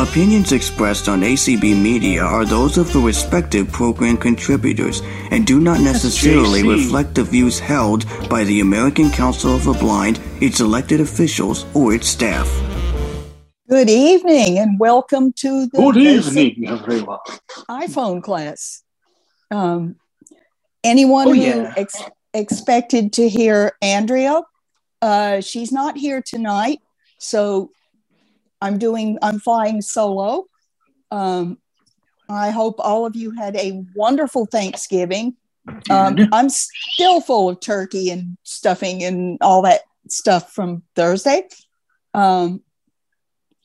Opinions expressed on ACB Media are those of the respective program contributors and do not necessarily reflect the views held by the American Council of the Blind, its elected officials, or its staff. Good evening and welcome to the Good evening, everyone. iPhone class. Um, anyone Oh, who yeah. ex- expected to hear Andrea, uh, she's not here tonight, so I'm doing. I'm flying solo. Um, I hope all of you had a wonderful Thanksgiving. Um, I'm still full of turkey and stuffing and all that stuff from Thursday. Um,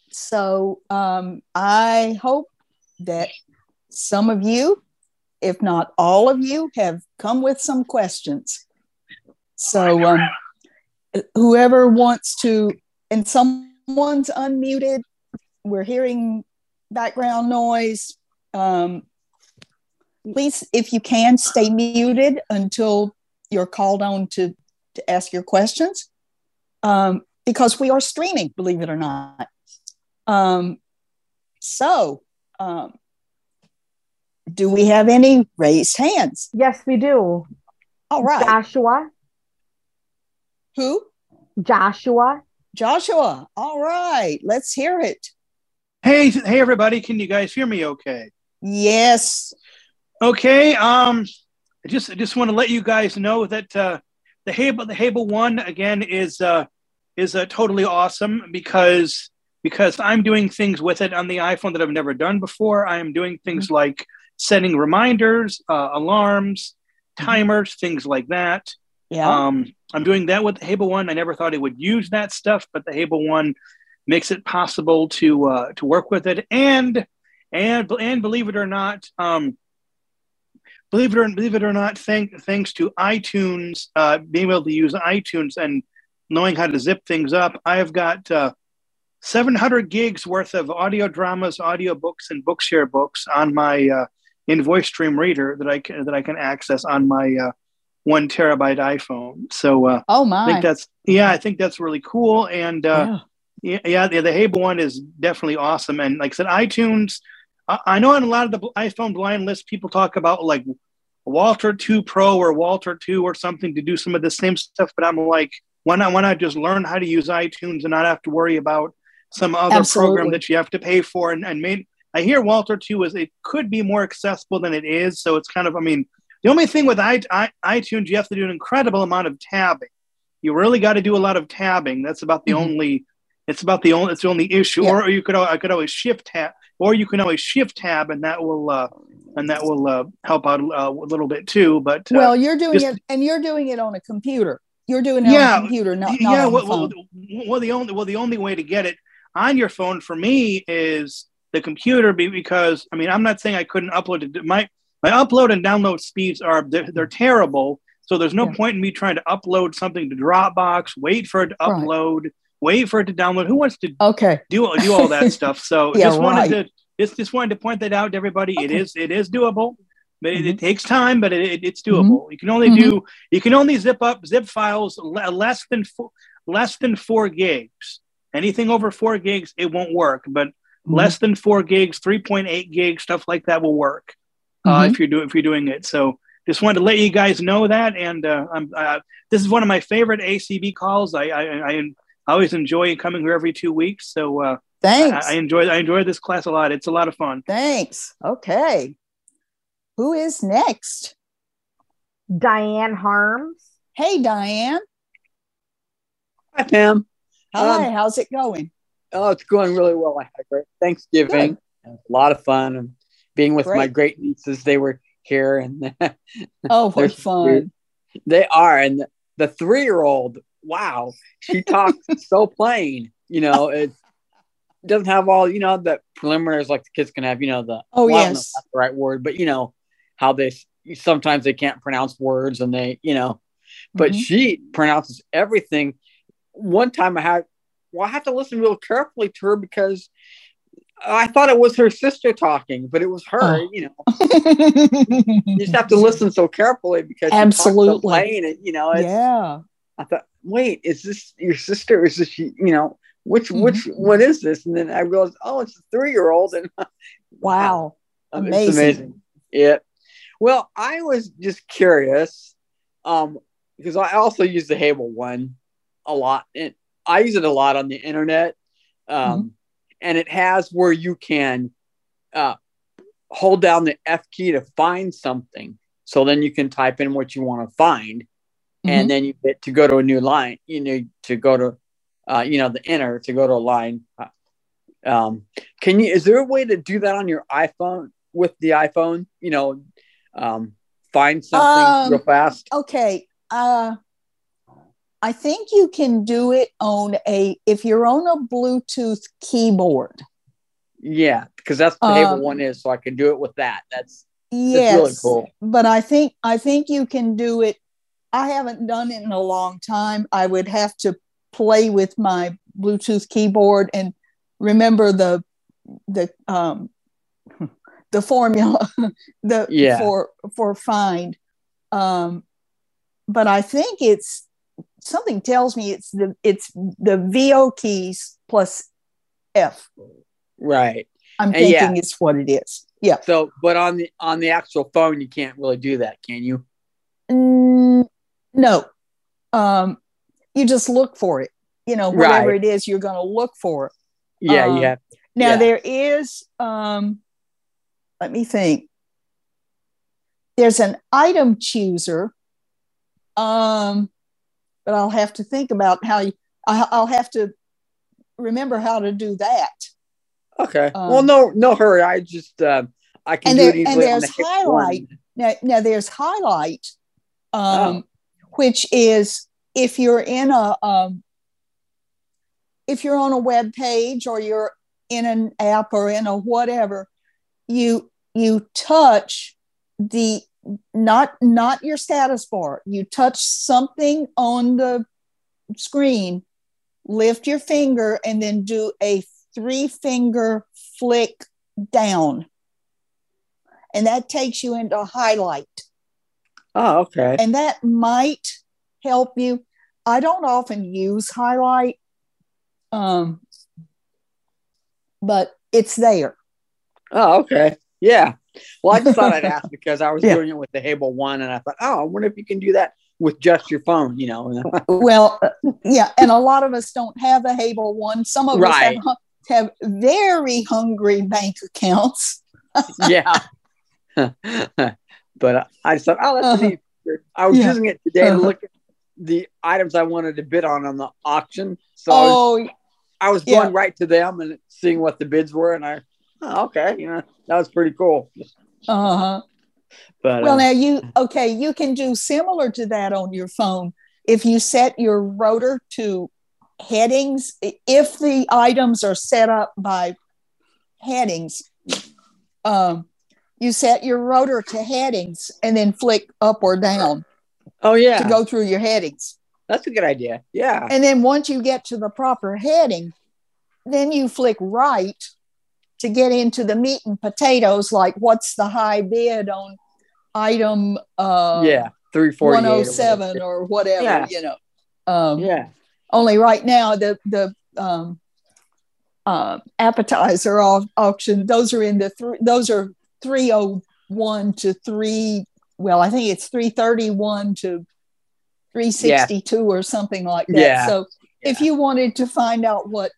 so um, I hope that some of you, if not all of you, have come with some questions. So um, whoever wants to, and someone's unmuted, we're hearing background noise. Um, please, if you can, stay muted until you're called on to, to ask your questions. Um, because we are streaming, believe it or not. Um, so, um, do we have any raised hands? Yes, we do. All right. Joshua. Who? Joshua. Joshua. All right. Let's hear it. Hey, hey, everybody! Can you guys hear me? Okay. Yes. Okay. Um, I just I just want to let you guys know that uh, the Hable the Hable one again is uh, is uh, totally awesome because because I'm doing things with it on the iPhone that I've never done before. I am doing things like setting reminders, uh, alarms, timers, things like that. Yeah. Um, I'm doing that with the Hable one. I never thought it would use that stuff, but the Hable one makes it possible to uh, to work with it. And and and believe it or not, um, believe it or believe it or not, thank, thanks to iTunes, uh, being able to use iTunes and knowing how to zip things up, I have got uh, 700 gigs worth of audio dramas, audio books, and Bookshare books on my uh, Invoice Stream reader that I can that I can access on my uh, one terabyte iPhone. So uh, oh I think that's yeah, I think that's really cool. And uh, yeah. yeah, yeah, the, the Hable one is definitely awesome. And like I said, iTunes, I, I know on a lot of the iPhone blind list, people talk about like WALTR 2 Pro or WALTR 2 or something to do some of the same stuff. But I'm like, why not, why not just learn how to use iTunes and not have to worry about some other Absolutely. program that you have to pay for? And, and made, I hear WALTR 2 is it could be more accessible than it is. So it's kind of, I mean, the only thing with I, I, iTunes, you have to do an incredible amount of tabbing. You really got to do a lot of tabbing. That's about the Mhm. only. It's about the only. It's the only issue. Yeah. Or you could. I could always shift tab, or you can always shift tab, and that will. Uh, and that will uh, help out uh, a little bit too. But uh, Well, you're doing just- it, and you're doing it on a computer. You're doing it Yeah, on a computer, not, not yeah. on Well, the well, phone. well, the only well the only way to get it on your phone for me is the computer because I mean I'm not saying I couldn't upload it. My my upload and download speeds are they're, they're terrible. So there's no Yeah. point in me trying to upload something to Dropbox, wait for it to Right. upload, wait for it to download. Who wants to Okay. do do all that stuff? So Yeah, just wanted right. to just just wanted to point that out to everybody. It Okay. is it is doable. But it, Mm-hmm. it takes time, but it, it- it's doable. You can only do you can only zip up zip files le- less than four, less than four gigs. Anything over four gigs, it won't work. But Mm-hmm. less than four gigs, three point eight gigs, stuff like that will work uh, Mhm. if you're doing if you're doing it. So just wanted to let you guys know that. And uh, I'm uh, this is one of my favorite ACB calls. I I, I, I always enjoy coming here every two weeks. So uh, Thanks. I, I enjoy I enjoy this class a lot. It's a lot of fun. Thanks. Okay. Who is next? Diane Harms. Hey, Diane. Hi, Pam. Hi. Um, how's it going? Oh, it's going really well. I had a great Thanksgiving. It was a lot of fun. Being with my great nieces, they were here and Oh, what fun. they are. And the, the three year old, wow, she talks so plain. You know, it doesn't have all, you know, the preliminaries like the kids can have, you know, the, Oh, well, I don't know if yes. the right word, but you know, how they sometimes they can't pronounce words and they, you know, but Mhm. she pronounces everything. One time I had, well, I have to listen real carefully to her because I thought it was her sister talking, but it was her. Oh. You know, you just have to listen so carefully because she talks so Absolutely. and you know, it's, yeah. I thought, wait, is this your sister? Is this you? You know, which Mhm. which what is this? And then I realized, oh, it's a three year old, and Wow. Amazing. It's amazing. Yeah. Well, I was just curious, um, because I also use the Hable one a lot, and I use it a lot on the internet. Um, and it has where you can uh, hold down the F key to find something. So then you can type in what you want to find, Mhm. and then you get to go to a new line. You need to go to, uh, you know, the enter to go to a line. Uh, Um, can you? Is there a way to do that on your iPhone with the iPhone? You know, um, find something Um, real fast. Okay. Uh, I think you can do it on a if you're on a Bluetooth keyboard. Yeah, because that's the um, one is. So I can do it with that. That's Yes, really cool. But I think I think you can do it. I haven't done it in a long time. I would have to play with my Bluetooth keyboard and remember the the um the formula the Yeah. for for find. Um, but I think it's something tells me it's the it's the VO keys plus F. right. I'm And yeah. thinking it's what it is. Yeah. So, but on the on the actual phone, you can't really do that, can you? Mm, no. Um, you just look for it. You know, whatever Right. it is, you're going to look for it. Yeah, Um, have. Now Yeah. there is. Um, let me think. There's an item chooser. Um, but I'll have to think about how you. I'll have to remember how to do that. Okay. um, well, no, no hurry. I just um, I can And do there- it and easily the there's Hable highlight. Now, now there's highlight, um, Oh. which is if you're in a um, if you're on a web page or you're in an app or in a whatever, you you touch the not not your status bar. You touch something on the screen, lift your finger, and then do a three finger flick down. And that takes you into highlight. Oh, okay. And that might help you. I don't often use highlight, um, but it's there. Oh, okay. Yeah. Well, I just thought I'd ask because I was Yeah. doing it with the Hable one, and I thought, oh, I wonder if you can do that with just your phone. You know. Well, uh, yeah, and a lot of us don't have a Hable one. Some of Right. us have, have very hungry bank accounts. yeah. but uh, I just thought, oh, that's Uh-huh. neat. I was Yeah. using it today to Uh-huh. look at the items I wanted to bid on on the auction. So I was, oh, I was yeah. going right to them and seeing what the bids were, and I, oh, okay, you know, that was pretty cool. uh-huh. But Well, uh, now you okay, you can do similar to that on your phone. If you set your rotor to headings, if the items are set up by headings, um, you set your rotor to headings and then flick up or down oh yeah, to go through your headings. that's a good idea. Yeah, And then once you get to the proper heading, then you flick right to get into the meat and potatoes, like what's the high bid on item uh, yeah, three forty 107 or whatever, Yeah. you know. Um, Yeah, Only right now, the, the um, uh, appetizer au- auction, those are in the, three those are 301 to 3, well, I think it's 331 to 362 or something like that. Yeah. So if you wanted to find out what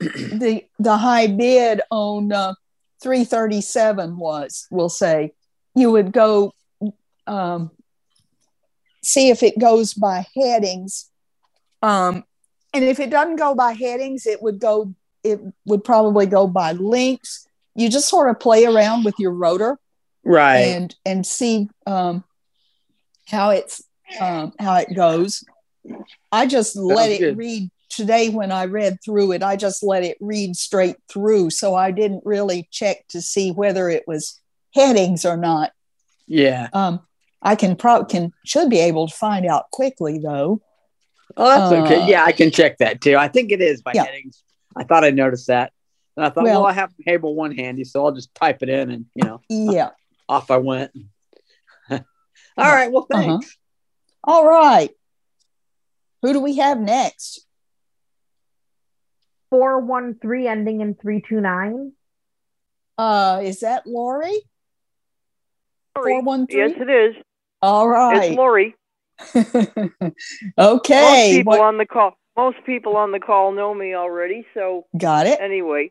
the the high bid on uh, 337 was, we'll say, you would go um, see if it goes by headings. Um, and if it doesn't go by headings, it would go, it would probably go by links. You just sort of play around with your rotor right. and and see um, how it's um, how it goes. I just let it good. read today when I read through it. I just let it read straight through, so I didn't really check to see whether it was headings or not. yeah. Um, I can probably can should be able to find out quickly though. Oh, that's Uh, okay. Yeah, I can check that too. I think it is by Yeah. headings. I thought I noticed that. And I thought, well, Well- I have Hable one handy, so I'll just type it in and, you know, Yeah. off I went. All right. Well, Uh-huh. thanks. All right. Who do we have next? 413 ending in 329. Uh, is that Lori? Lori. 413? Yes, it is. All right. It's Lori. okay. Most people what- on the call. Most people on the call know me already. So got it. anyway,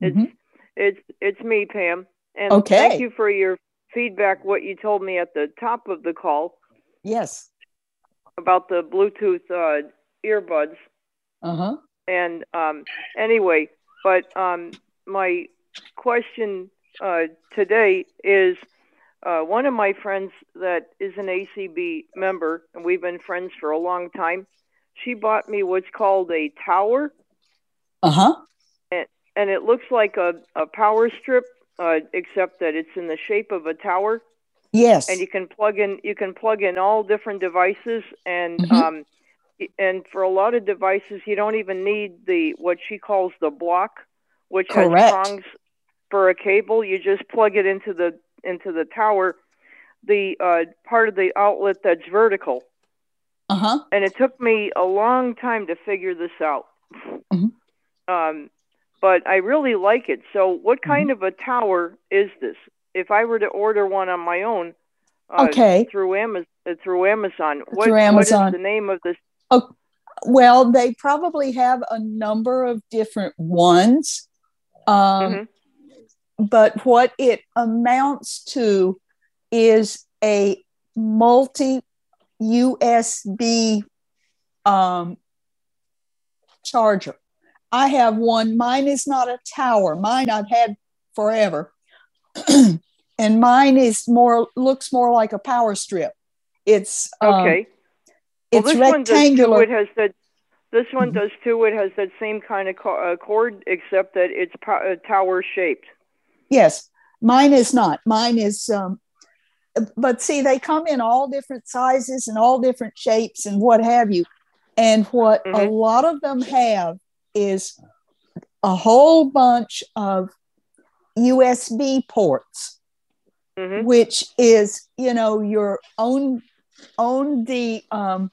it's Mhm. it's it's me, Pam. And Okay. thank you for your feedback. What you told me at the top of the call Yes. about the Bluetooth uh, earbuds. Uh huh. And um, anyway, but um, my question uh, today is uh, one of my friends that is an ACB member, and we've been friends for a long time. She bought me what's called a tower, Uh huh. and it looks like a, a power strip, uh, except that it's in the shape of a tower. Yes. and you can plug in you can plug in all different devices and Mhm. um and for a lot of devices you don't even need the what she calls the block which Correct. has prongs for a cable you just plug it into the into the tower the uh, part of the outlet that's vertical uh huh. and it took me a long time to figure this out Mhm. um but i really like it so what Mm-hmm. kind of a tower is this if i were to order one on my own uh, Okay. through Amazon. Through Amazon. What, Through Amazon. is the name of this? Well, they probably have a number of different ones. Um, Mhm. But what it amounts to is a multi USB um, charger. I have one. Mine is not a tower. Mine I've had forever, and mine is more looks more like a power strip. It's um, Okay. Well, it's this one does too. It has that. This one does too. It has that same kind of uh, cord, except that it's uh, tower shaped. Yes, mine is not. Mine is, um, but see, they come in all different sizes and all different shapes and what have you. And what a Mhm. lot of them have is a whole bunch of USB ports, hmm which is, you know, your own own the um,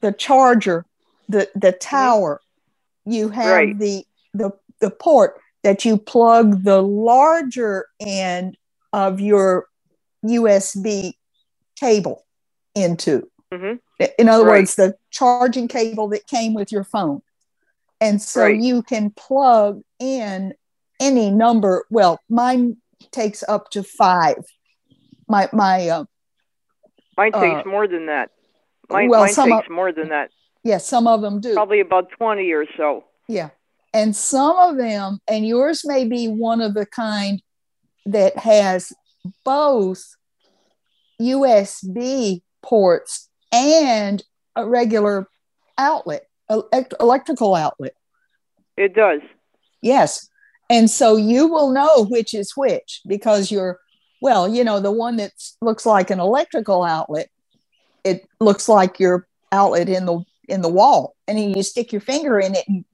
the charger, the the tower. You have Right. the the the port that you plug the larger end of your USB cable into. hmm In other Right. words, the charging cable that came with your phone. And so Right. you can plug in any number. Well, mine takes up to five. My my uh, Mine Uh, takes more than that. Mine, well, mine some takes of- more than that. yeah, some of them do. Probably about twenty or so. Yeah. And some of them, and yours may be one of the kind that has both USB ports and a regular outlet, elect- electrical outlet. It does. Yes. And so you will know which is which because you're, well, you know, the one that looks like an electrical outlet, it looks like your outlet in the in the wall. And then you stick your finger in it and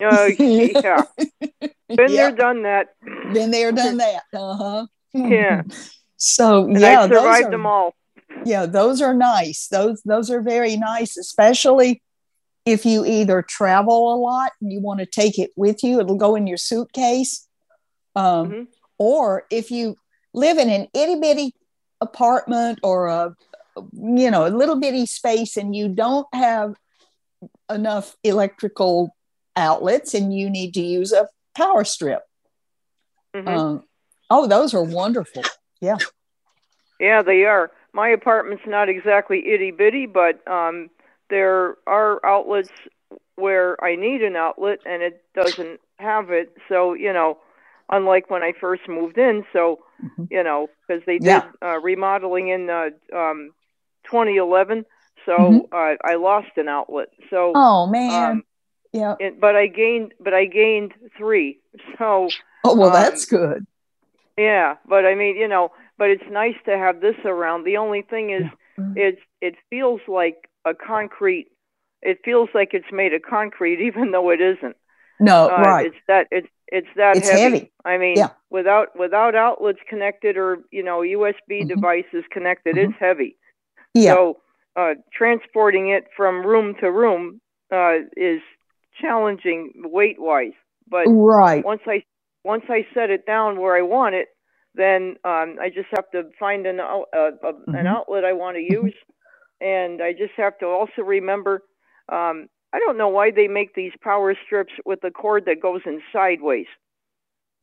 Uh, yeah. Been there, Yep. done that. been there, done that. Uh-huh. Yeah. So And yeah, I those survived are, them all. yeah, those are nice. Those those are very nice, especially if you either travel a lot and you want to take it with you. It'll go in your suitcase. Um, Mhm. Or if you live in an itty bitty apartment or a you know a little bitty space and you don't have enough electrical outlets and you need to use a power strip. Mhm. Um, oh, those are wonderful. Yeah, Yeah, they are. My apartment's not exactly itty bitty, but um, there are outlets where I need an outlet and it doesn't have it. So, you know, unlike when I first moved in, so, Mhm. you know, because they did Yeah. uh, remodeling in uh, um, 2011, so Mhm. uh, I lost an outlet. So, Oh man. um, yeah. it, but I gained, but I gained three. So, Oh well, um, that's good. yeah, but I mean, you know, but it's nice to have this around. The only thing is, Mhm. it's it feels like a concrete. It feels like it's made of concrete, even though it isn't. No, Uh, right. It's that it's it's that It's heavy. heavy. I mean, Yeah. without without outlets connected or you know USB Mhm. devices connected, Mhm. it's heavy. Yeah. So uh, transporting it from room to room uh, is challenging weight wise. But right. once I once I set it down where I want it, then um, I just have to find an uh, Mm-hmm. an outlet I want to use, and I just have to also remember. Um, I don't know why they make these power strips with a cord that goes in sideways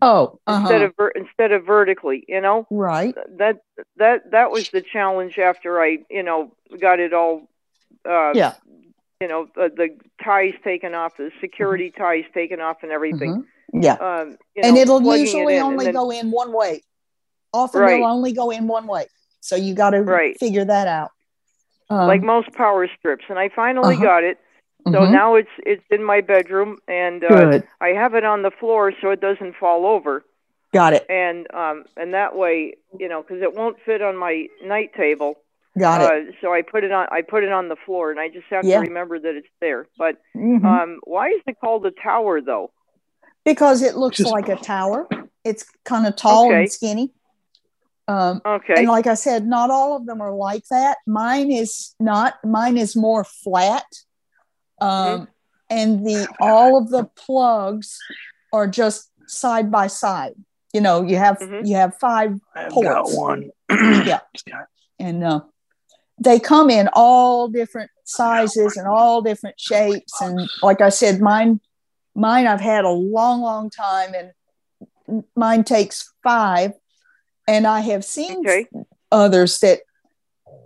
Oh, uh-huh. instead of ver- instead of vertically. You know right. that that that was the challenge after I you know got it all. Uh, Yeah. You know the, the ties taken off, the security ties taken off, and everything. Mhm. Yeah. Um, and know, it'll it usually in, only then- go in one way. Often Right. it'll only go in one way. So you got to Right. figure that out. Um, like most power strips, and I finally Uh-huh. got it. So mhm. now it's it's in my bedroom, and uh. I have it on the floor so it doesn't fall over, Got it. and um, and that way, you know, because it won't fit on my night table. Got it. Uh, so I put it on I put it on the floor, and I just have Yeah. to remember that it's there. But Mhm. um, why is it called a tower though? because it looks Just- like a tower. It's kind of tall Okay. and skinny. Um, Okay, and like I said, not all of them are like that. Mine is not. Mine is more flat. Um, and the all of the plugs are just side by side. You know, you have Mhm. you have five I've Ports. got one. Yeah. and uh, they come in all different sizes and all different shapes and like i said mine mine i've had a long long time and mine takes five and i have seen Okay. others that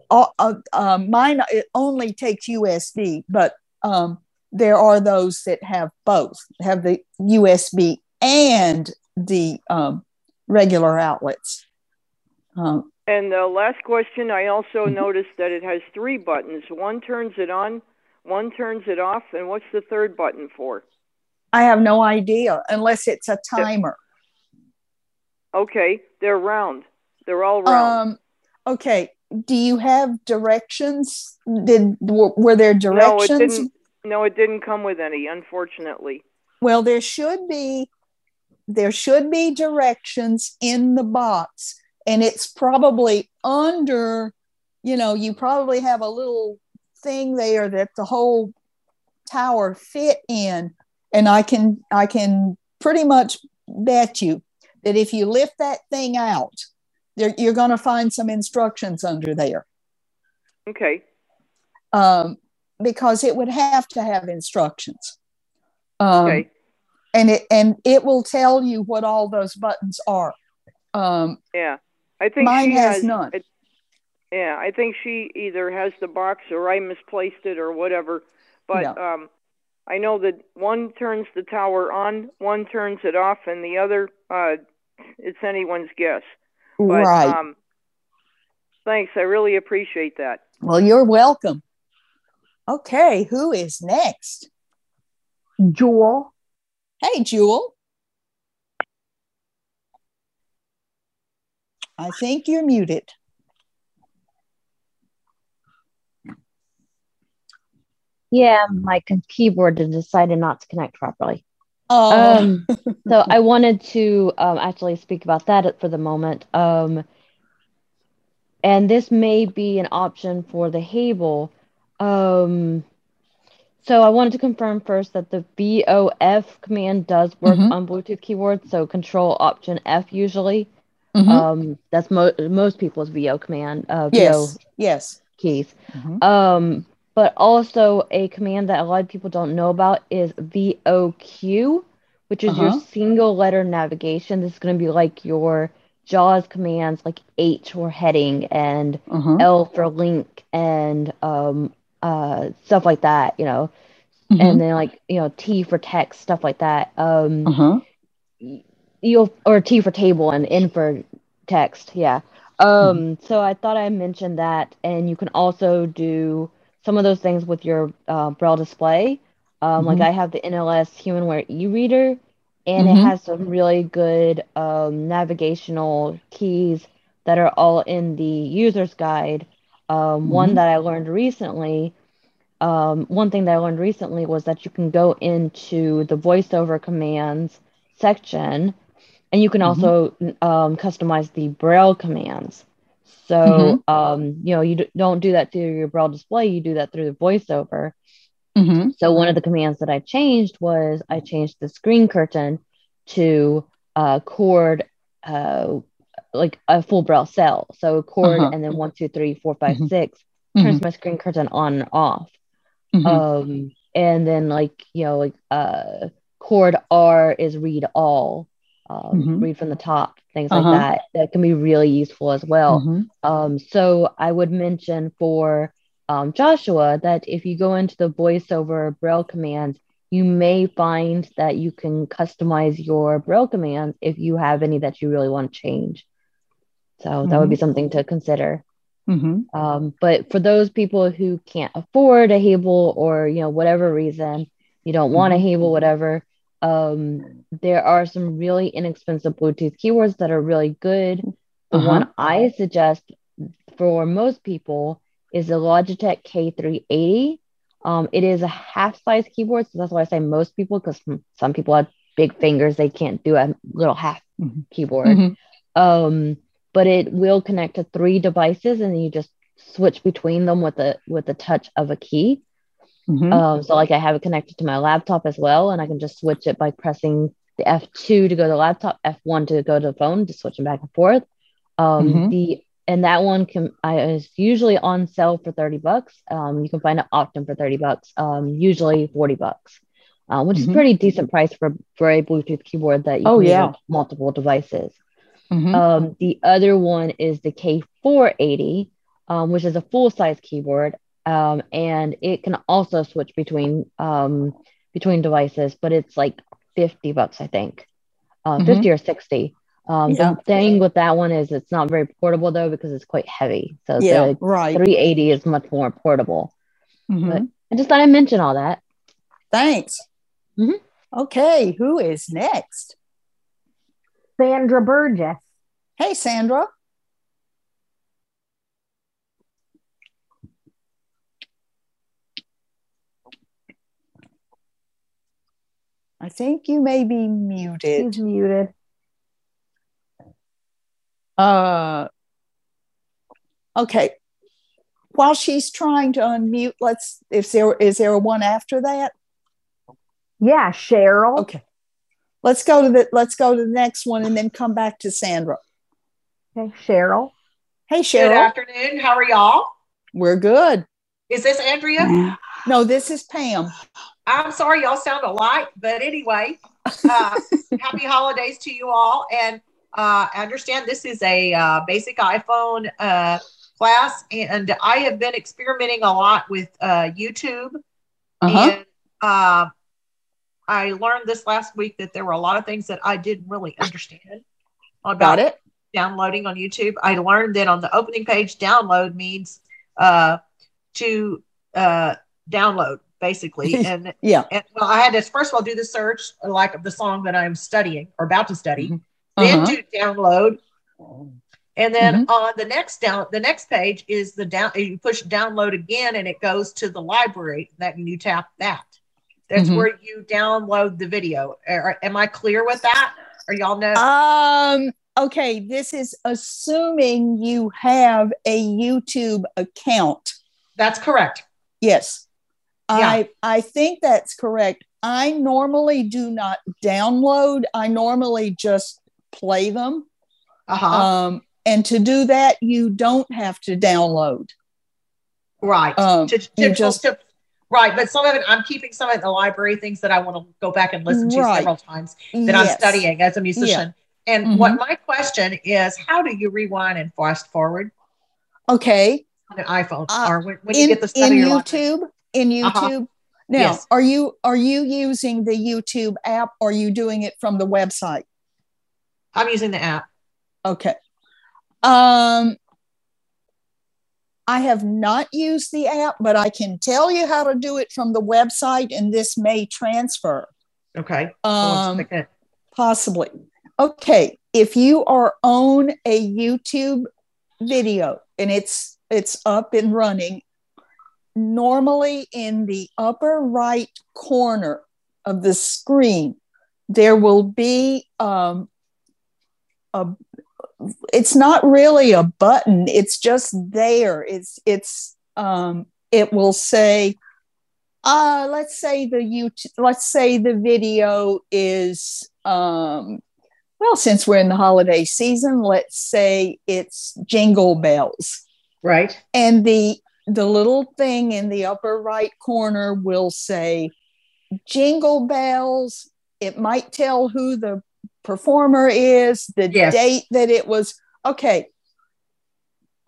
uh, uh, uh, mine it only takes usb but um, there are those that have both have the usb and the um, regular outlets um, And the last question, I also Mhm. noticed that it has three buttons. One turns it on, one turns it off, and what's the third button for? I have no idea unless it's a timer. Okay, they're round. They're all round. Um, okay. Do you have directions? Did were, were there no, it directions? didn't. No, it didn't come with any, unfortunately. Well, there should be. There should be directions in the box, and it's probably under. You know, you probably have a little thing there that the whole tower fit in, and I can I can pretty much bet you that if you lift that thing out, there, you're going to find some instructions under there. Okay. um, because it would have to have instructions. Um, Okay. And it and it will tell you what all those buttons are. Um, Yeah. I think mine she has has none. I- yeah, I think she either has the box or I misplaced it or whatever. But um, I know that one turns the tower on, one turns it off, and the other, uh, it's anyone's guess. But, right. Um, thanks. I really appreciate that. well, you're welcome. Okay, who is next? Jewel. Hey, Jewel. I think you're muted. Yeah, my keyboard had decided not to connect properly. Oh, Um, so I wanted to um, actually speak about that for the moment. Um, and this may be an option for the Hable. Um, so I wanted to confirm first that the VOF command does work Mhm. on Bluetooth keyboards. So Control Option F usually. Mhm. Um, that's mo- most people's VO command. Uh, VO yes, yes. keys. Mhm. Um, but also a command that a lot of people don't know about is VOQ, which is your Uh-huh. single letter navigation. This is going to be like your JAWS commands, like H for heading and Uh-huh. L for link and um, uh, stuff like that, you know, Mhm. and then like, you know, T for text, stuff like that. Um, Uh-huh. you'll or T for table and N for text. Yeah. Um, so I thought I mentioned that, and you can also do some of those things with your uh, Braille display. Um, like Mhm. I have the NLS Humanware e-reader, and it Mhm. has some really good um, navigational keys that are all in the user's guide. Um, One Mhm. that I learned recently, um, one thing that I learned recently was that you can go into the voiceover commands section, and you can Mhm. also um, customize the Braille commands. So, um, you know, you d- don't do that through your Braille display, you do that through the voiceover. Mm-hmm. So one of the commands that I changed was I changed the screen curtain to uh, chord uh, like a full braille cell. So chord Uh-huh. and then one, two, three, four, five, Mhm. six turns my screen curtain on and off. Mhm. Um, and then like you know like uh, chord R is read all, um, Mhm. read from the top, things Uh-huh. like that. That can be really useful as well. Mhm. Um, so I would mention for um, Joshua that if you go into the voiceover Braille commands, you may find that you can customize your Braille commands if you have any that you really want to change. So that would be something to consider. Mhm. Um, but for those people who can't afford a Hable or you know whatever reason you don't want a Hable, whatever, um, there are some really inexpensive Bluetooth keyboards that are really good. The Uh-huh. one I suggest for most people is the Logitech K380. Um, it is a half size keyboard, so that's why I say most people because some people have big fingers, they can't do a little half Mhm. keyboard. Mhm. Um, but it will connect to three devices, and you just switch between them with the with the touch of a key. Mhm. Um, so like I have it connected to my laptop as well, and I can just switch it by pressing the F2 to go to the laptop, F1 to go to the phone, just switching back and forth. Um, Mhm. The and that one can I is usually on sale for 30 bucks. Um, you can find it often for 30 bucks, um, usually 40 bucks, uh, which is Mhm. pretty decent price for for a Bluetooth keyboard that you Oh, can use yeah. with multiple devices. Mhm. Um, the other one is the K480, um, which is a full size keyboard, um, and it can also switch between um, between devices, but it's like 50 bucks, I think, uh, Mhm. 50 or 60. Um, Yeah. The thing with that one is it's not very portable though because it's quite heavy. So yeah. the Right. 380 is much more portable. Mhm. But I just thought I'd mention all that. Thanks. Mhm. Okay, who is next? Sandra Burgess. Hey, Sandra. I think you may be muted. She's muted. Uh, okay. While she's trying to unmute, let's. If there is there a one after that? Yeah, Cheryl. Okay. Let's go to the let's go to the next one and then come back to Sandra. Okay, Cheryl. Hey, Cheryl. Good afternoon. How are y'all? We're good. Is this Andrea? No, this is Pam. I'm sorry, y'all sound alike, but anyway, uh, happy holidays to you all. And uh, I understand this is a uh, basic iPhone uh, class, and I have been experimenting a lot with uh, YouTube. Uh-huh. And uh, I learned this last week that there were a lot of things that I didn't really understand about Got it. downloading on YouTube. I learned that on the opening page, download means uh, to uh, download basically. And, Yeah. and well, I had to first of all do the search like of the song that I'm studying or about to study, then Uh-huh. do download. And then on the next down, the next page is the down. You push download again, and it goes to the library. That you tap that. That's Mhm. where you download the video. Are- am I clear with that? Are y'all know? Um, okay, this is assuming you have a YouTube account. That's correct. Yes. Yeah. I I think that's correct. I normally do not download. I normally just play them. Uh-huh. Um, and to do that, you don't have to download. right. Um, to, to, you just to- right. But some of it, I'm keeping some of it in the library, things that I want to go back and listen to Right. several times that I'm studying as a musician. And Mhm. what my question is, how do you rewind and fast forward Okay. on an iPhone Uh, or when, when you in, get the stuff in in your library? YouTube, in Uh-huh. YouTube. Now, Yes. are you are you using the YouTube app or are you doing it from the website? I'm using the app. Okay. Um I have not used the app, but I can tell you how to do it from the website and this may transfer. Okay. Um possibly. Okay, if you are on a YouTube video and it's it's up and running, normally in the upper right corner of the screen, there will be um, a. It's not really a button; it's just there. It's it's um, it will say Uh, let's say the YouTube, let's say the video is, um, well, since we're in the holiday season, let's say it's jingle bells. Right. And the the little thing in the upper right corner will say jingle bells. It might tell who the performer is, the Yes. date that it was. Okay.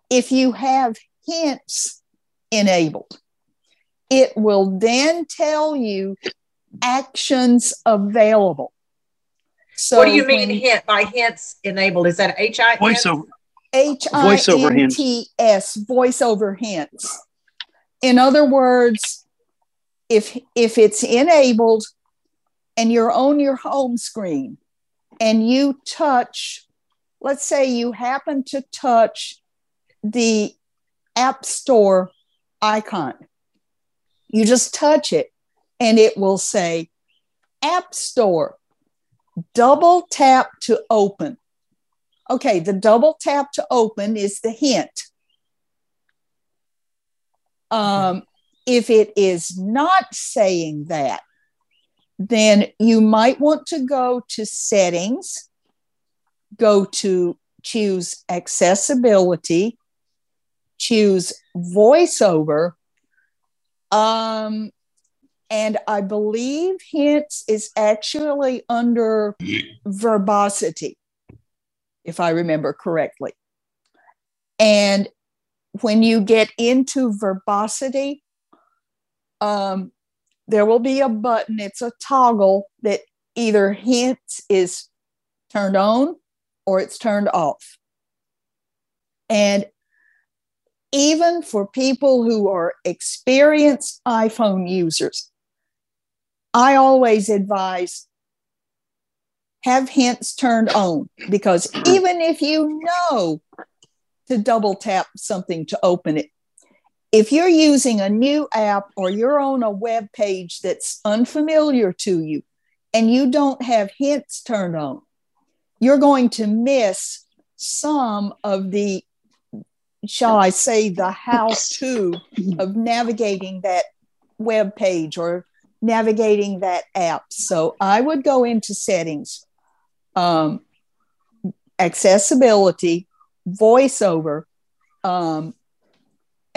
If you have hints enabled, it will then tell you actions available. So what do you mean when- hint by hints enabled? Is that H I N? H I Voiceover N hints. T S voiceover hints. In other words, if if it's enabled and you're on your home screen and you touch, let's say you happen to touch the App Store icon. You just touch it and it will say App Store. Double tap to open. Okay, the double tap to open is the hint. Um, if it is not saying that, then you might want to go to settings, go to choose accessibility, choose voiceover. Um, and I believe hints is actually under verbosity if I remember correctly. And when you get into verbosity, um, there will be a button, it's a toggle that either hints is turned on or it's turned off. And even for people who are experienced iPhone users, I always advise have hints turned on because even if you know to double tap something to open it, if you're using a new app or you're on a web page that's unfamiliar to you and you don't have hints turned on, you're going to miss some of the, shall I say, the how to of navigating that web page or navigating that app. So I would go into settings, um, accessibility, voiceover. Um,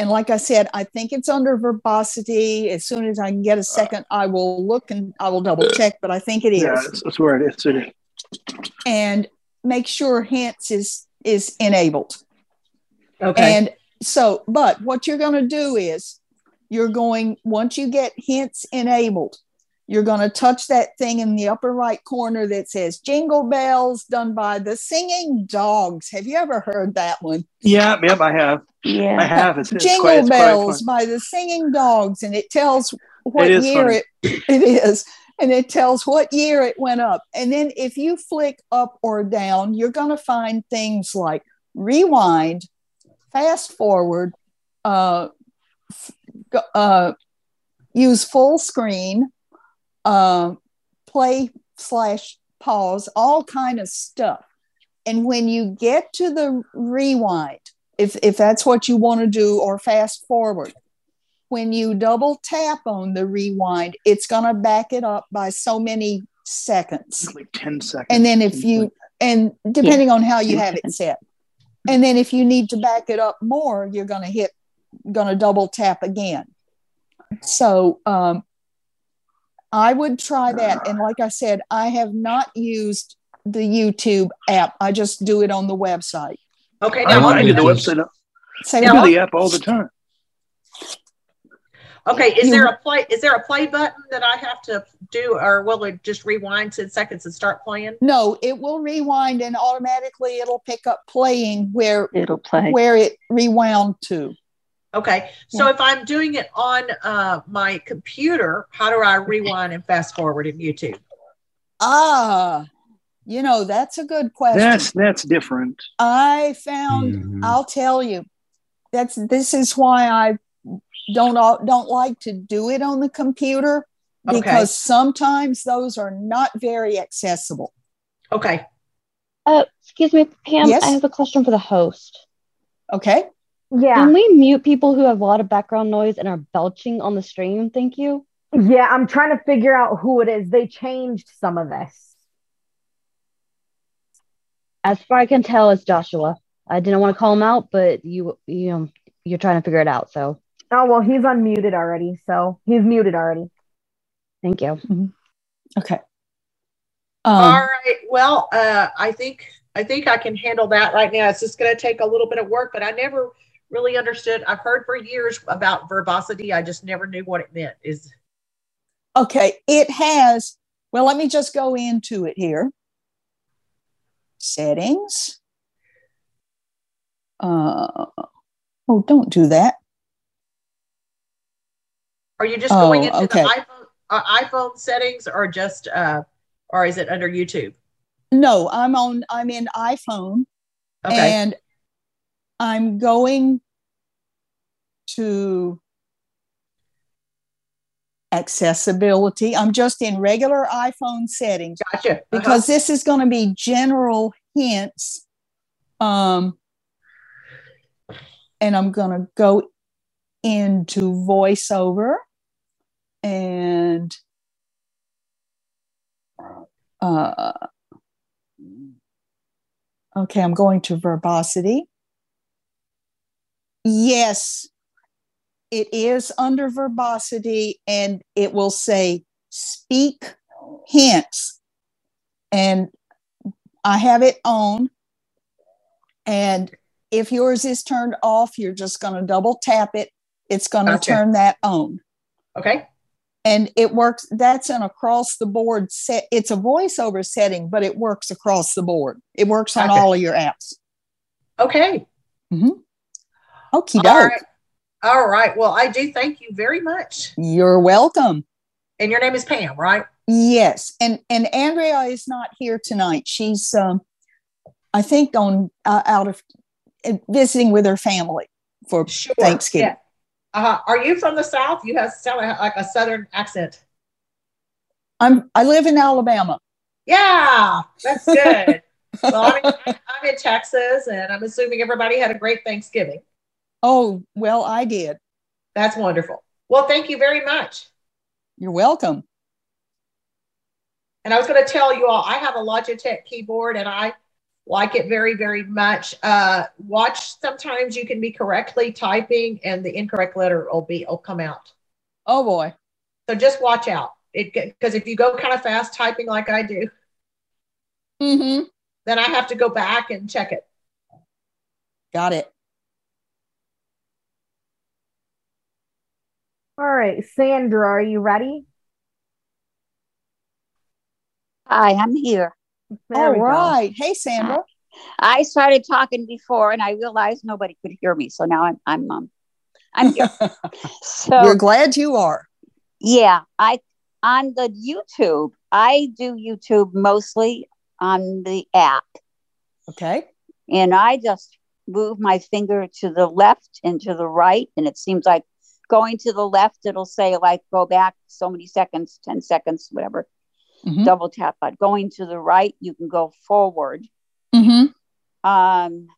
and like I said, I think it's under verbosity. As soon as I can get a uh, second, I will look and I will double check, but I think it is. Yeah, that's, that's where it is. It is. And make sure hints is is enabled. Okay. And so, but what you're going to do is you're going, once you get hints enabled, you're going to touch that thing in the upper right corner that says Jingle Bells done by the Singing Dogs. Have you ever heard that one? Yeah, yep, I have. Yeah. I have. It's, it's Jingle quite, it's quite Bells fun. by the Singing Dogs. And it tells what It is year funny. it, it is. And it tells what year it went up. And then if you flick up or down, you're going to find things like rewind, fast forward, uh, f- uh, use full screen, uh, play slash pause, all kind of stuff. And when you get to the rewind, if, if that's what you want to do, or fast forward, when you double tap on the rewind, it's going to back it up by so many seconds like 10 seconds. and then if you and depending on how you have it set and then if you need to back it up more you're going to hit going to double tap again so um, i would try that and like i said i have not used the youtube app i just do it on the website okay. I, Now, I do the website. say Now, I do the app all the time. okay. Is there a play? Is there a play button that I have to do, or will it just rewind ten seconds and start playing? no it will rewind and automatically it'll pick up playing where It'll play. where it rewound to Okay. So if I'm doing it on uh, my computer, how do I rewind and fast forward in YouTube? ah you know that's a good question That's that's different. I found Mhm. I'll tell you that's this is why I don't al- don't like to do it on the computer Okay. because sometimes those are not very accessible. Okay. Uh, excuse me, Pam. Yes? I have a question for the host. Okay? Yeah. Can we mute people who have a lot of background noise and are belching on the stream? Thank you. Yeah, I'm trying to figure out who it is. They changed some of this. As far I can tell, it's Joshua. I didn't want to call him out, but you you know you're trying to figure it out. So Oh well, he's unmuted already, so he's muted already. thank you. Okay. Um, All right. Well, uh, I think I think I can handle that right now. It's just going to take a little bit of work, but I never really understood. I've heard for years about verbosity. I just never knew what it meant. Is Okay, it has, well, let me just go into it here. Settings. Uh, oh, don't do that. are you just going Oh, into okay. the iPhone uh, iPhone settings, or just uh, or is it under YouTube? No, I'm on, I'm in iPhone Okay. and I'm going to accessibility. I'm just in regular iPhone settings. gotcha. Uh-huh. because this is going to be general hints um and i'm going to go into voiceover and uh okay i'm going to verbosity yes it is under verbosity and it will say speak hints and I have it on. And if yours is turned off, you're just going to double tap it. It's going to turn that on. okay. And it works. That's an across the board set. It's a voiceover setting, but it works across the board. It works on all of your apps. Okay. Mm-hmm. Okie All doke. right. All right. Well, I do thank you very much. You're welcome. And your name is Pam, right? Yes, and and Andrea is not here tonight. She's, um, I think, on uh, out of uh, visiting with her family for Sure. Thanksgiving. Yeah. Uh, are you from the South? You have sound like a Southern accent. I'm I live in Alabama. Yeah, that's good. well, I'm in, I'm in Texas, and I'm assuming everybody had a great Thanksgiving. Oh well, I did. That's wonderful. Well, thank you very much. You're welcome. And I was going to tell you all, I have a Logitech keyboard, and I like it very, very much. Uh, watch. Sometimes you can be correctly typing, and the incorrect letter will be will come out. Oh boy. So just watch out. It because if you go kind of fast typing like I do, Mm-hmm. then I have to go back and check it. Got it. All right, Sandra, are you ready? Hi, I'm here. There All we go. Hey, Sandra. I started talking before and I realized nobody could hear me. So now I'm I'm um I'm here. So we're glad you are. yeah, I on the YouTube, I do YouTube mostly on the app. Okay. And I just move my finger to the left and to the right. And it seems like going to the left, it'll say like go back so many seconds, 10 seconds, whatever. Mhm. Double tap. But going to the right, you can go forward. Mm-hmm. um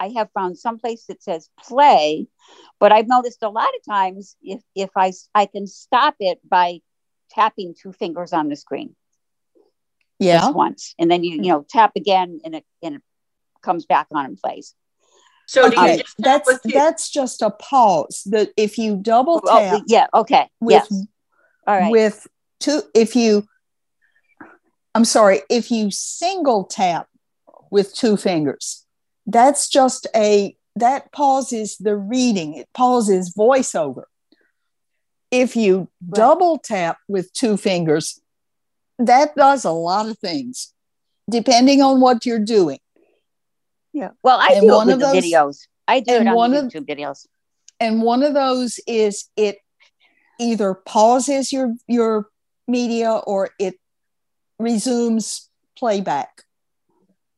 I have found some place that says play, but I've noticed a lot of times if if I I can stop it by tapping two fingers on the screen Yeah. just once, and then you you know tap again and it and it comes back on and plays. So Okay. just That's that's just a pause. That if you double oh, oh, tap yeah, okay, with yes, all right, with two if you i'm sorry if you single tap with two fingers that's just a that pauses the reading it pauses voiceover if you Right. double tap with two fingers that does a lot of things depending on what you're doing yeah. Well, I and do one with of the those- videos. I do it on one the of- YouTube videos. and one of those is it either pauses your your media or it resumes playback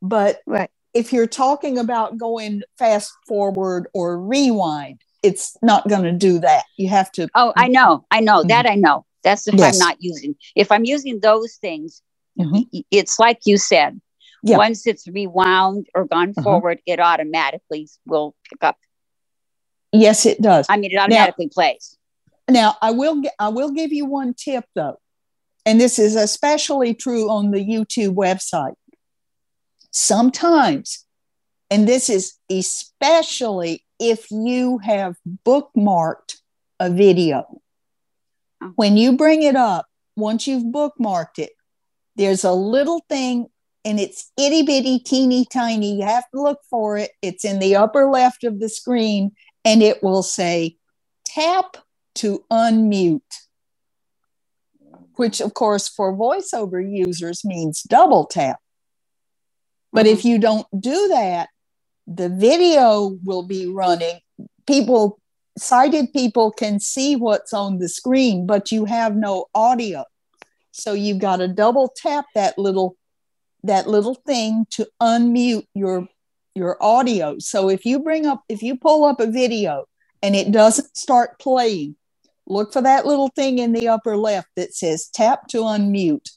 but Right. if you're talking about going fast forward or rewind it's not going to do that you have to Oh, I know, I know Mhm. that. I know. That's if Yes. I'm not using. If I'm using those things, Mhm. it's like you said. Yeah. Once it's rewound or gone Uh-huh. forward, it automatically will pick up. yes it does I mean, it automatically plays. Now, I will I will give you one tip though, and this is especially true on the YouTube website. Sometimes, and this is especially if you have bookmarked a video. When you bring it up, once you've bookmarked it, there's a little thing and it's itty bitty, teeny tiny. You have to look for it. It's in the upper left of the screen and it will say tap to unmute, which, of course, for voiceover users means double tap. But if mm-hmm. you don't do that, the video will be running. People, sighted people can see what's on the screen, but you have no audio. So you've got to double tap that little that little thing to unmute your your audio. So if you bring up if you pull up a video and it doesn't start playing, look for that little thing in the upper left that says tap to unmute.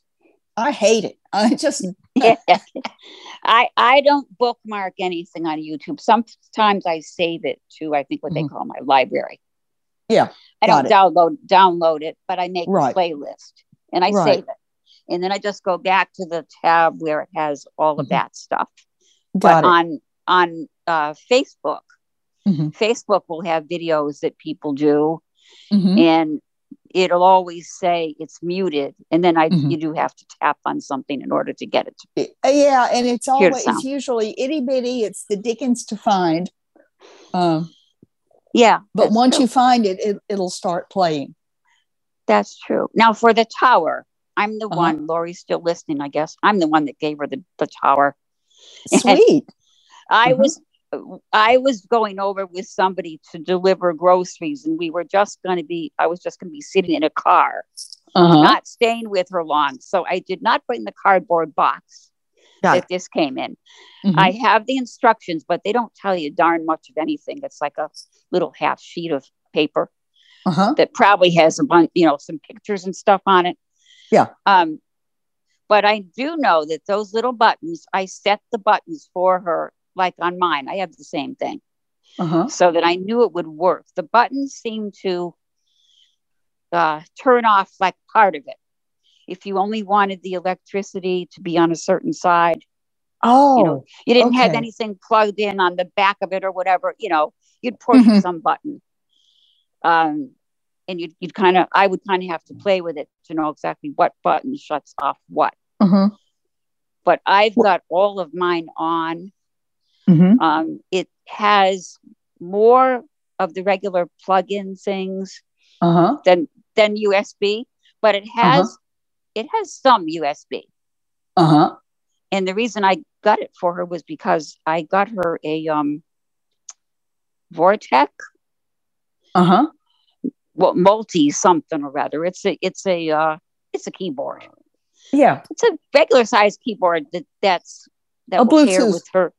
I hate it. I just I I don't bookmark anything on YouTube. Sometimes I save it to I think what mm-hmm. they call my library. Yeah. I don't it. download download it, but I make right. a playlist and I right. save it. And then I just go back to the tab where it has all of mm-hmm. that stuff. Got but it. on on uh, Facebook, mm-hmm. Facebook will have videos that people do, mm-hmm. and it'll always say it's muted, and then I mm-hmm. you do have to tap on something in order to get it. To, be. yeah, and it's always it's usually itty bitty. It's the Dickens to find. Um, yeah, but once true. you find it, it, it'll start playing. That's true. Now for the tower, I'm the uh-huh. one. Lori's still listening, I guess. I'm the one that gave her the, the tower. Sweet. I uh-huh. was I was going over with somebody to deliver groceries, and we were just going to be. I was just going to be sitting in a car, uh-huh. not staying with her long. So I did not bring the cardboard box Got that it. this came in. Mm-hmm. I have the instructions, but they don't tell you darn much of anything. It's like a little half sheet of paper uh-huh. that probably has a bunch, you know, some pictures and stuff on it. Yeah. Um, but I do know that those little buttons, I set the buttons for her like on mine. I have the same thing. Uh-huh. So that I knew it would work. The buttons seem to uh, turn off like part of it. If you only wanted the electricity to be on a certain side, oh, you, know, you didn't okay. have anything plugged in on the back of it or whatever, you know, you'd push mm-hmm. some button. Um, and you'd, you'd kind of i would kind of have to play with it to know exactly what button shuts off what mm-hmm. but i've got all of mine on mm-hmm. um, it has more of the regular plug-in things uh-huh. than than usb but it has uh-huh. it has some usb uh-huh and the reason i got it for her was because i got her a um vortec uh-huh well, multi something or other. It's a it's a uh, it's a keyboard. Yeah, it's a regular size keyboard that that's that a will pair with her.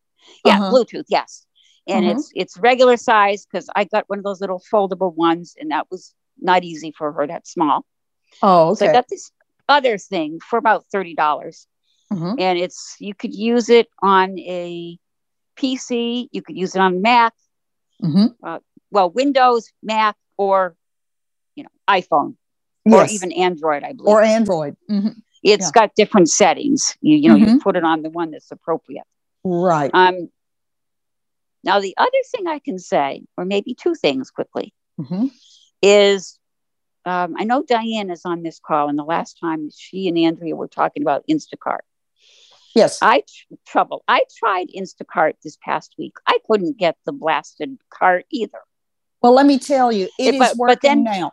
Yeah, uh-huh. Bluetooth. Yes, and uh-huh. it's it's regular size because I got one of those little foldable ones, and that was not easy for her. That small. Oh, okay. So I got this other thing for about thirty dollars, uh-huh. and it's you could use it on a PC. You could use it on Mac. Mm-hmm. Uh, well, Windows, Mac, or iphone yes. or even android i believe or android mm-hmm. It's yeah. got different settings you, you know mm-hmm. you put it on the one that's appropriate right um now the other thing i can say or maybe two things quickly mm-hmm. is um, i know diane is on this call and the last time she and andrea were talking about instacart Yes. I tr- trouble. I tried Instacart this past week. I couldn't get the blasted cart either. Well, let me tell you, it, it is working then, now.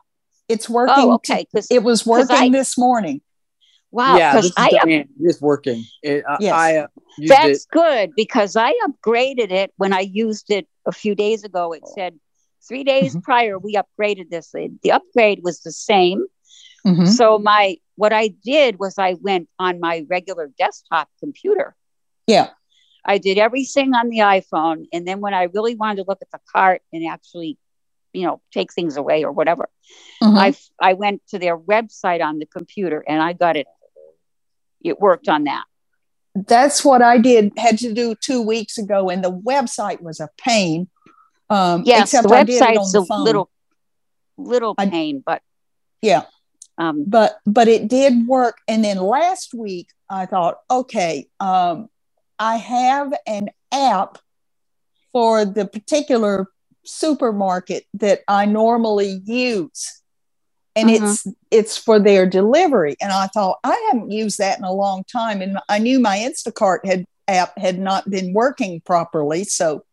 It's working. Oh, okay. it was working I, this morning. Wow. Yeah, this I, Diane, it's working. It, yes. I, uh, That's it. good because I upgraded it when I used it a few days ago. It said three days mm-hmm. prior we upgraded this. The upgrade was the same. Mm-hmm. So my what I did was I went on my regular desktop computer. Yeah. I did everything on the iPhone. And then when I really wanted to look at the cart and actually you know take things away or whatever mm-hmm. i i went to their website on the computer and i got it it worked on that that's what i did had to do two weeks ago and the website was a pain um yes the website's a phone. little little I- pain, but Yeah. um, but but it did work and then last week i thought okay um, i have an app for the particular supermarket that i normally use. And Mhm. it's it's for their delivery. And i thought i haven't used that in a long time. And i knew my instacart had app had not been working properly. So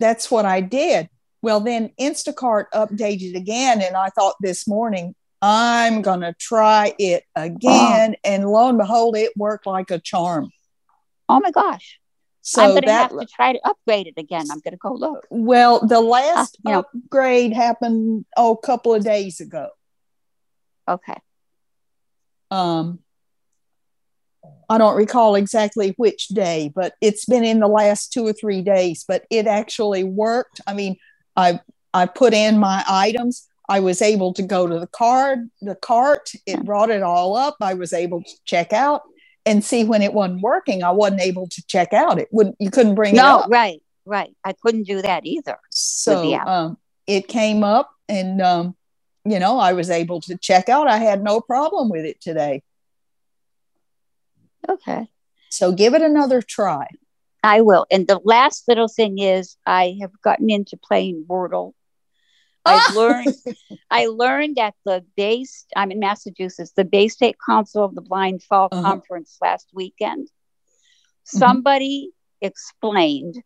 that's what i did. Well then instacart updated again. And i thought this morning i'm going to try it again. And lo and behold it worked like a charm. Oh my gosh, so I'm gonna that have to try to upgrade it again. I'm gonna go look. well the last you know. upgrade happened oh a couple of days ago Okay, um I don't recall exactly which day, but it's been in the last two or three days, but it actually worked. I mean, I I put in my items. I was able to go to the card, the cart, it brought it all up. I was able to check out and see when it wasn't working. I wasn't able to check out. It wouldn't you couldn't bring it no, up. right, right. I couldn't do that either. So um, it came up, and um, you know, I was able to check out. I had no problem with it today. Okay. So give it another try. I will. And the last little thing is I have gotten into playing Wordle. I've learned I learned at the base I'm in Massachusetts, the Bay State Council of the Blind Fall Uh-huh. Conference last weekend. Somebody explained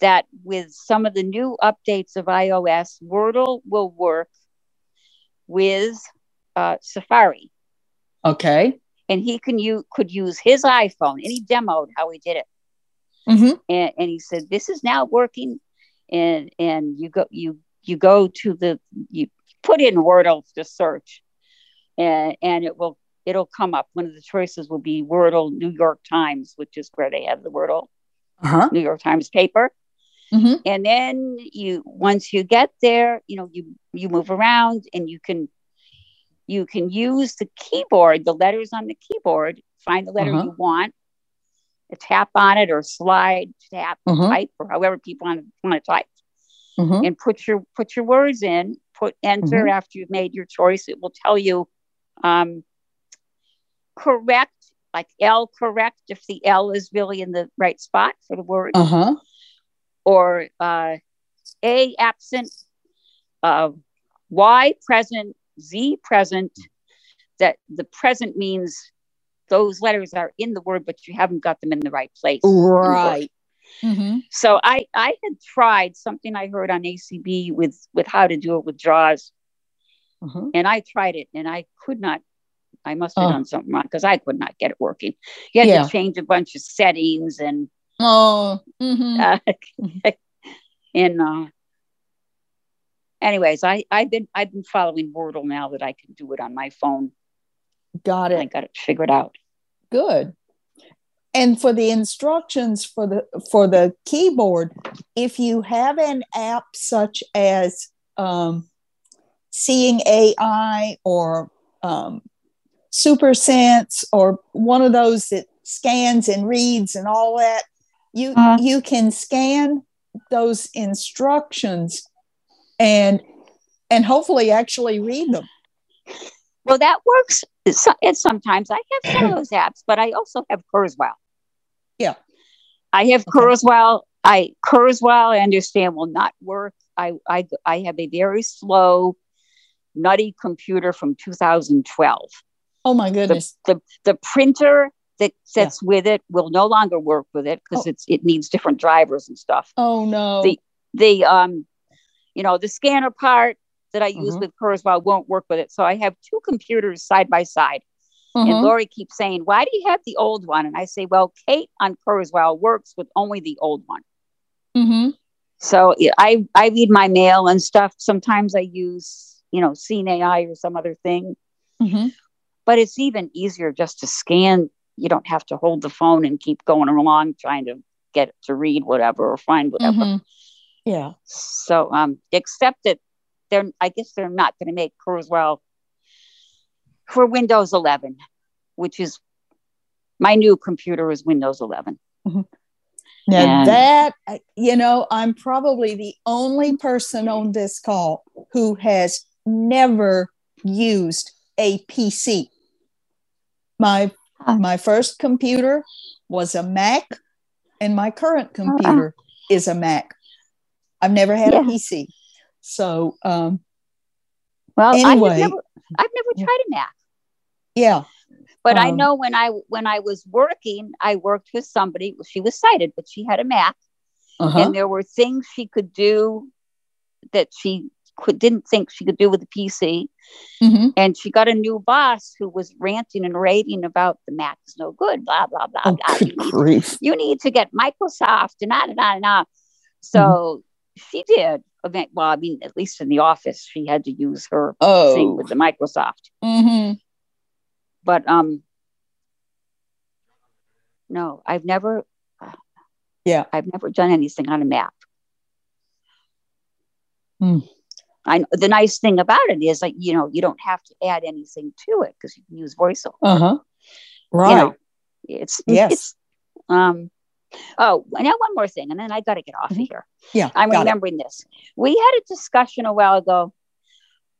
that with some of the new updates of iOS, Wordle will work with uh, Safari. Okay. And he can you could use his iPhone, and he demoed how he did it. Mm-hmm. and, and he said this is now working and and you go you you go to the you put in wordle to search and and it will it'll come up one of the choices will be wordle new york times which is where they have the wordle Uh-huh. new york times paper Mhm. and then you once you get there you know you you move around and you can you can use the keyboard the letters on the keyboard find the letter Uh-huh. you want tap on it or slide tap Uh-huh. type or however people want to, want to type Mhm. and put your put your words in put enter Mhm. after you've made your choice it will tell you um, correct like l correct if the l is really in the right spot for the word Uh-huh. or uh, a absent uh, y present z present that the present means those letters are in the word but you haven't got them in the right place in the word. Right. Mm-hmm. So I I had tried something I heard on ACB with with how to do it with draws, Uh-huh. and I tried it and I could not. I must have Oh. done something wrong because I could not get it working. You had Yeah. to change a bunch of settings and Oh. Mm-hmm. uh, and uh, anyways, I I've been I've been following Wordle now that I can do it on my phone. Got it. I got it figured out. Good. And for the instructions for the for the keyboard, if you have an app such as um, Seeing AI or um, SuperSense or one of those that scans and reads and all that, you Uh-huh. you can scan those instructions and and hopefully actually read them. Well, that works. It's sometimes I have some of those apps, but I also have Kurzweil. Yeah. I have Okay. Kurzweil. I Kurzweil, I understand, will not work. I I I have a very slow, nutty computer from 2012. Oh my goodness. the, the printer that sits with it will no longer work with it because Oh. it's it needs different drivers and stuff. Oh no. The the um, you know, the scanner part that I use Mhm. with Kurzweil won't work with it. So I have two computers side by side. And Mhm. Lori keeps saying, Why do you have the old one? And I say, Well, Kate on Kurzweil works with only the old one. Mhm. So I, I read my mail and stuff. Sometimes I use, you know, Seeing AI or some other thing, Mhm. but it's even easier just to scan. You don't have to hold the phone and keep going along trying to get it to read whatever or find whatever. Mhm. Yeah. So, um, except that they're, I guess they're not going to make Kurzweil for Windows 11, which is my new computer is Windows 11. Now And- that uh, you know, I'm probably the only person on this call who has never used a PC. My Huh. my first computer was a Mac, and my current computer is a Mac. I've never had Yeah. a PC. So um, Well, Anyway. I've never, I've never tried a Mac, yeah. but I Um, know when I when I was working, I worked with somebody. She was sighted, but she had a Mac, Uh-huh. and there were things she could do that she could, didn't think she could do with the PC. Mhm. And she got a new boss who was ranting and raving about the Mac is no good, blah blah blah Oh, blah. good You need, grief. you need to get Microsoft and da da da da. So Mm-hmm. she did. Well, I mean, at least in the office, she had to use her thing Oh. with the Microsoft. hmm But um, no, I've never. Yeah. I've never done anything on a Mac Hmm. I the nice thing about it is like you know you don't have to add anything to it because you can use voiceover. Uh-huh. Right. You know, it's Yes. It's, um. Oh, now one more thing, and then I got to get off of here. yeah. I'm got it. remembering this. We had a discussion a while ago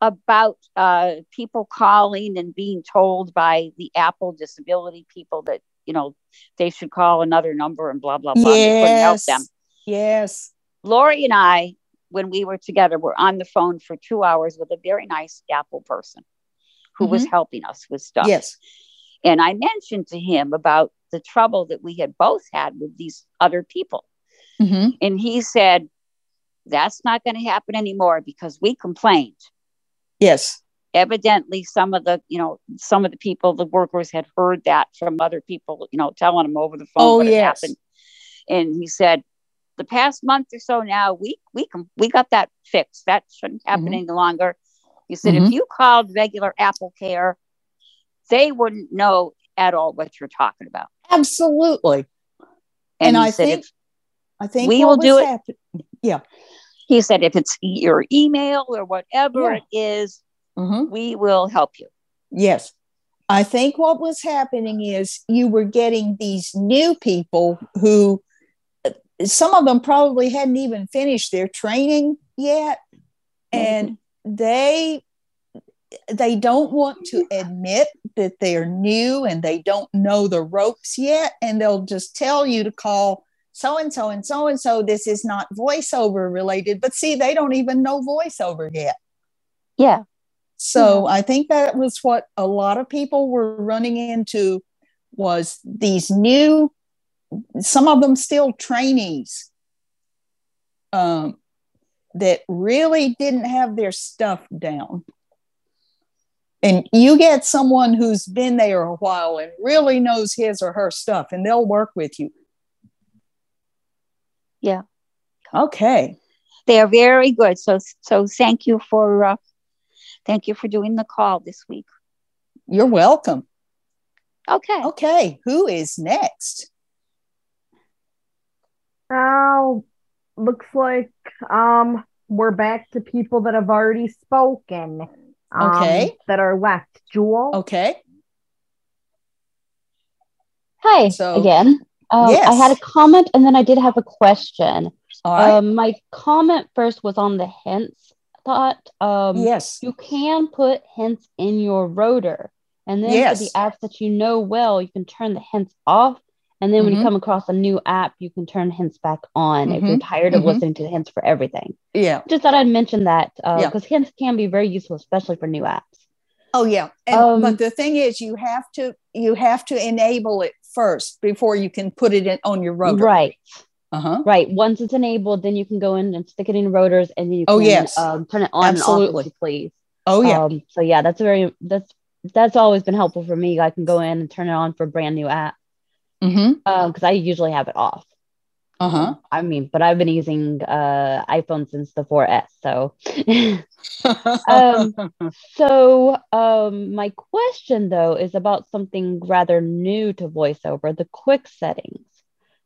about uh, people calling and being told by the Apple disability people that you know they should call another number and blah blah blah. and couldn't help Yes. them. Yes. Lori and I, when we were together, were on the phone for two hours with a very nice Apple person who was helping us with stuff. Yes. And I mentioned to him about the trouble that we had both had with these other people. hmm And he said, That's not going to happen anymore because we complained. Yes. Evidently, some of the, you know, some of the people, the workers had heard that from other people, you know, telling them over the phone Oh, what yes. happened. And he said, the past month or so now, we we we got that fixed. That shouldn't happen Mhm. any longer. He said, Mhm. if you called regular Apple Care, they wouldn't know at all what you're talking about. Absolutely. And, And I said, think I think We will do it. happen- he said, if it's your email or whatever Yeah. it is, Mhm. we will help you. Yes. I think what was happening is you were getting these new people who uh, some of them probably hadn't even finished their training yet and they they don't want to admit that they're new and they don't know the ropes yet and they'll just tell you to call so and so and so and so this is not voiceover related but see they don't even know voiceover yet Yeah. so I think that was what a lot of people were running into was these new, some of them still trainees um, that really didn't have their stuff down. And you get someone who's been there a while and really knows his or her stuff, and they'll work with you. Yeah. Okay. They are very good. So so thank you for uh, thank you for doing the call this week. You're welcome. Okay. Okay. Who is next? Now, looks like um we're back to people that have already spoken. um, Okay. That are left. Jewel. Okay. Hi So- again. Um, I had a comment and then I did have a question. All right. Um, my comment first was on the hints thought. Um, yes. you can put hints in your rotor, and then for the apps that you know well, you can turn the hints off. And then when Mhm. you come across a new app, you can turn hints back on if you're Mhm. tired of Mhm. listening to hints for everything. Yeah. Just thought I'd mention that Yeah. because hints can be very useful, especially for new apps. Oh yeah. And Um, but the thing is you have to you have to enable it first before you can put it in on your rotor. Right. Uh-huh. Right. Once it's enabled, then you can go in and stick it in rotors, and then you can Oh, yes. um, turn it on and Absolutely. off please. Oh yeah. Um, so yeah, that's very that's that's always been helpful for me. I can go in and turn it on for a brand new app mm-hmm. because I usually have it off. Uh-huh. I mean, but I've been using uh, iPhone since the 4S. So, um, so um, my question though is about something rather new to VoiceOver: the quick settings.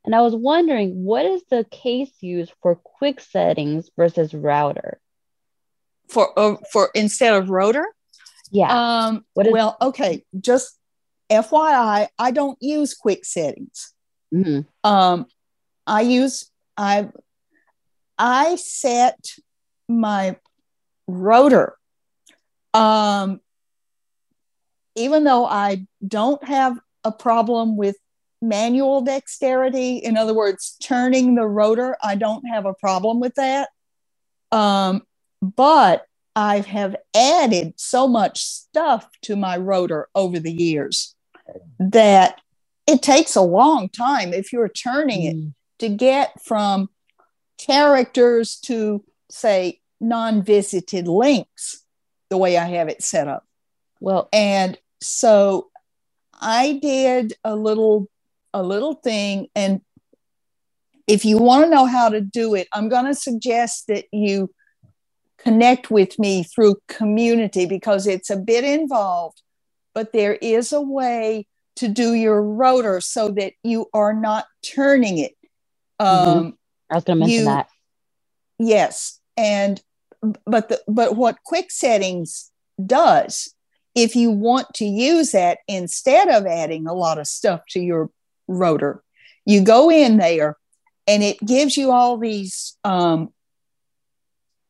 And I was wondering, what is the case used for quick settings versus rotor? for uh, for instead of rotor? Yeah. Um is- well, okay, just FYI, I don't use quick settings. Mhm. Um I use I I set my rotor. Um, even though I don't have a problem with manual dexterity, in other words, turning the rotor, I don't have a problem with that. Um, but I have added so much stuff to my rotor over the years that it takes a long time if you're turning it Mm. To get from characters to say non-visited links the way I have it set up. Well, And so I did a little a little thing and if you want to know how to do it, I'm going to suggest that you connect with me through community because it's a bit involved, but there is a way to do your rotor so that you are not turning it. Um, I was going to mention you- that. yes and but the but what quick settings does if you want to use that instead of adding a lot of stuff to your rotor you go in there and it gives you all these um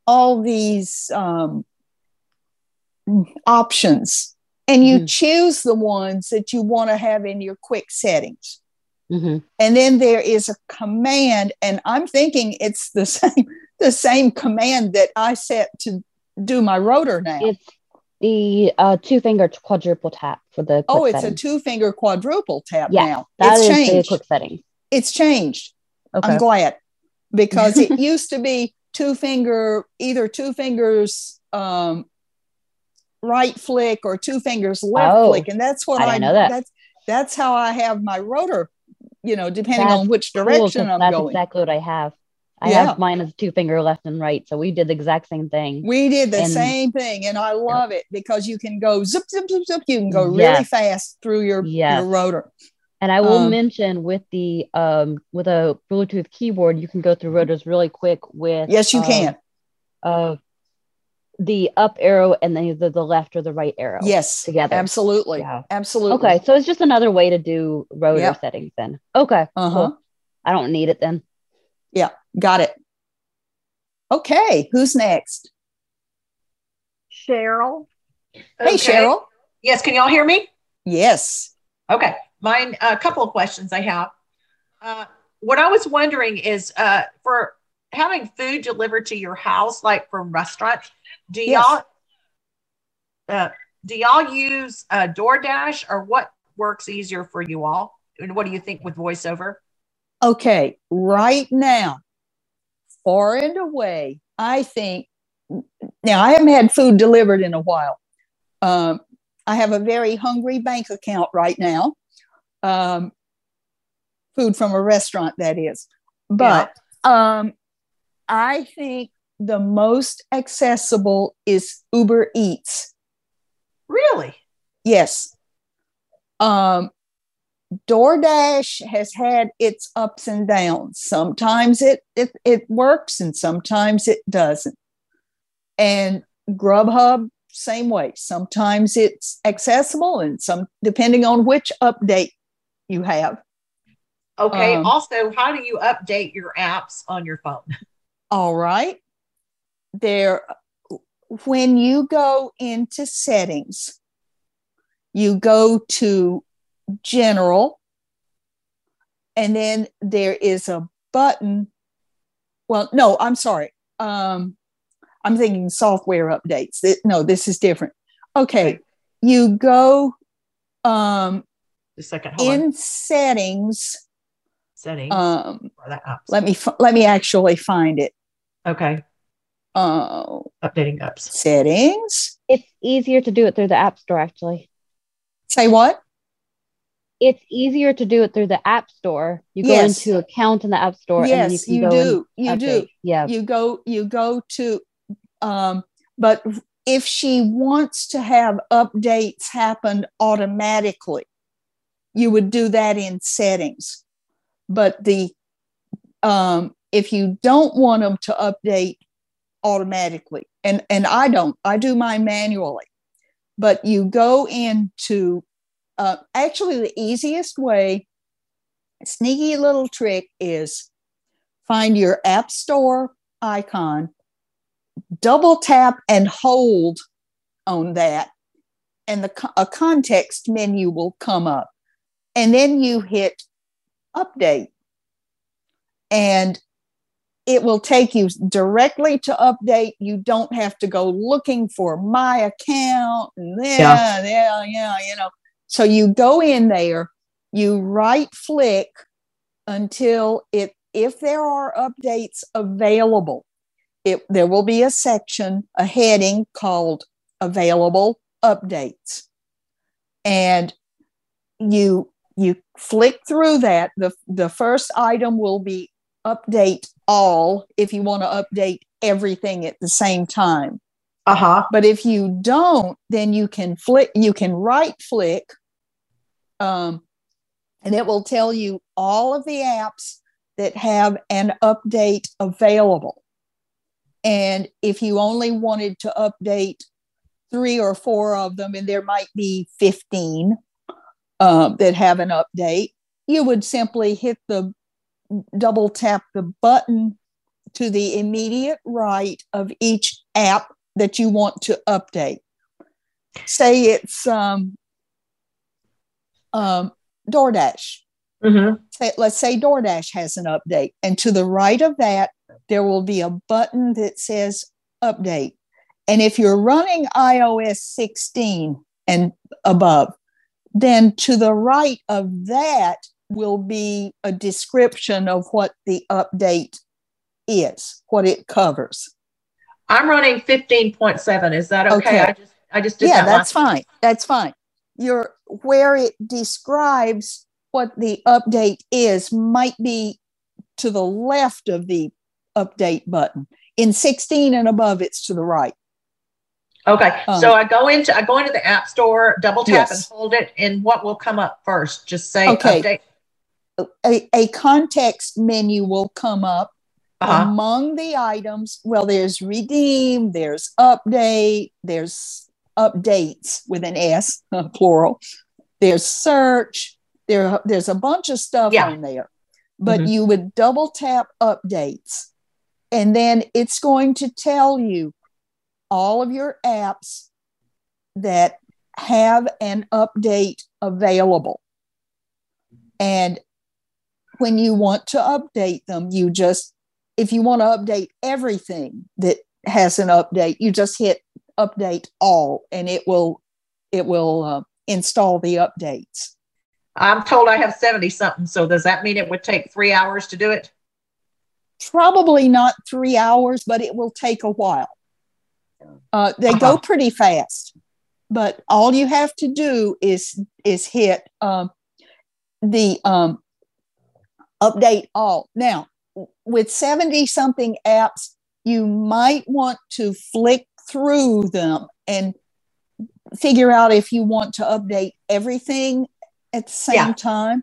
all these um options and you Mhm. choose the ones that you want to have in your quick settings hmm and then there is a command and i'm thinking it's the same the same command that i set to do my rotor now It's the uh, two finger quadruple tap for the. oh it's a two finger quadruple tap Yeah, now That it's is changed quick setting. it's changed Okay. i'm glad because it used to be two finger either two fingers um right flick or two fingers left Oh, flick and that's what I i, know that. that's that's how i have my rotor you know depending That's on which Cool, i'm that's going exactly what I have. I Yeah. have mine as two finger left and right, so we did the exact same thing. We did the And- same thing, and I love it because you can go zip, zip, zip, zip. You can go really Yes. fast through your, Yes. your rotor. And I will Um, mention with the um with a Bluetooth keyboard, you can go through rotors really quick with Yes, you um, can. uh the up arrow and then either the left or the right arrow. Yes, together. absolutely, Yeah. absolutely. Okay, so it's just another way to do rotor Yeah. settings then. Okay. Uh huh. cool. I don't need it then. Yeah, got it. Okay, who's next? Cheryl. Hey, Okay. Cheryl. Yes, can y'all hear me? Yes. Okay, mine. A couple of questions I have. Uh, what I was wondering is uh, for having food delivered to your house, like from restaurants. Do Yes. y'all uh, do y'all use uh, DoorDash or what works easier for you all? And what do you think with voiceover? Okay, right now, far and away, I think. Now, I haven't had food delivered in a while. Um, I have a very hungry bank account right now. Um, food from a restaurant, that is. But um, I think the most accessible is Uber Eats. Really? Yes. Um, DoorDash has had its ups and downs. Sometimes it, it it works and sometimes it doesn't. And Grubhub, same way. Sometimes it's accessible and some depending on which update you have. Okay. Um, also, how do you update your apps on your phone? All right. There when you go into settings, you go to general and then there is a button well no i'm sorry um i'm thinking software updates no this is different okay you go um a second. Hold on. in settings Settings um for that apps. let me f- let me actually find it okay. uh Updating apps. settings It's easier to do it through the App Store actually. say what It's easier to do it through the App Store. You go Yes. into account in the App Store and you yes can you, go do you and do. Yeah. you go you go to um but if she wants to have updates happen automatically you would do that in settings but the um if you don't want them to update automatically and and i don't i do mine manually but you go into uh, actually the easiest way sneaky little trick is find your App Store icon, double tap and hold on that, and the a context menu will come up. And then you hit update. And it will take you directly to update. You don't have to go looking for my account and yeah, yeah, yeah, you know. So you go in there, you right flick until it if there are updates available, it there will be a section, a heading called available updates. And you you flick through that the the first item will be update all if you want to update everything at the same time. Uh-huh. But if you don't then you can flick you can right flick um, and it will tell you all of the apps that have an update available. And if you only wanted to update three or four of them and there might be 15 um, that have an update, you would simply hit the double tap the button to the immediate right of each app that you want to update. Say it's um, um, DoorDash. Mm-hmm. Say, let's say DoorDash has an update, and to the right of that, there will be a button that says update. And if you're running iOS 16 and above, then to the right of that will be a description of what the update is, what it covers. I'm running 15.7. Is that okay? okay. I just I just yeah, that that's fine. That's fine. You're where it describes what the update is might be to the left of the update button. In 16 and above, it's to the right. Okay, um, so I go into I go into the app store, double tap yes. and hold it, and what will come up first? Just say okay. update. A, a context menu will come up uh-huh. among the items. Well, there's redeem, there's update, there's updates with an S, plural. There's search. There, there's a bunch of stuff yeah. on there, but mm-hmm. you would double tap updates, and then it's going to tell you all of your apps that have an update available. And when you want to update them, you just, if you want to update everything that has an update, you just hit update all and it will, it will uh, install the updates. I'm told I have 70 something. So does that mean it would take three hours to do it? Probably not three hours, but it will take a while. Uh, they uh-huh. go pretty fast, but all you have to do is is hit um, the um, update all. Now, with seventy something apps, you might want to flick through them and figure out if you want to update everything at the same yeah. time.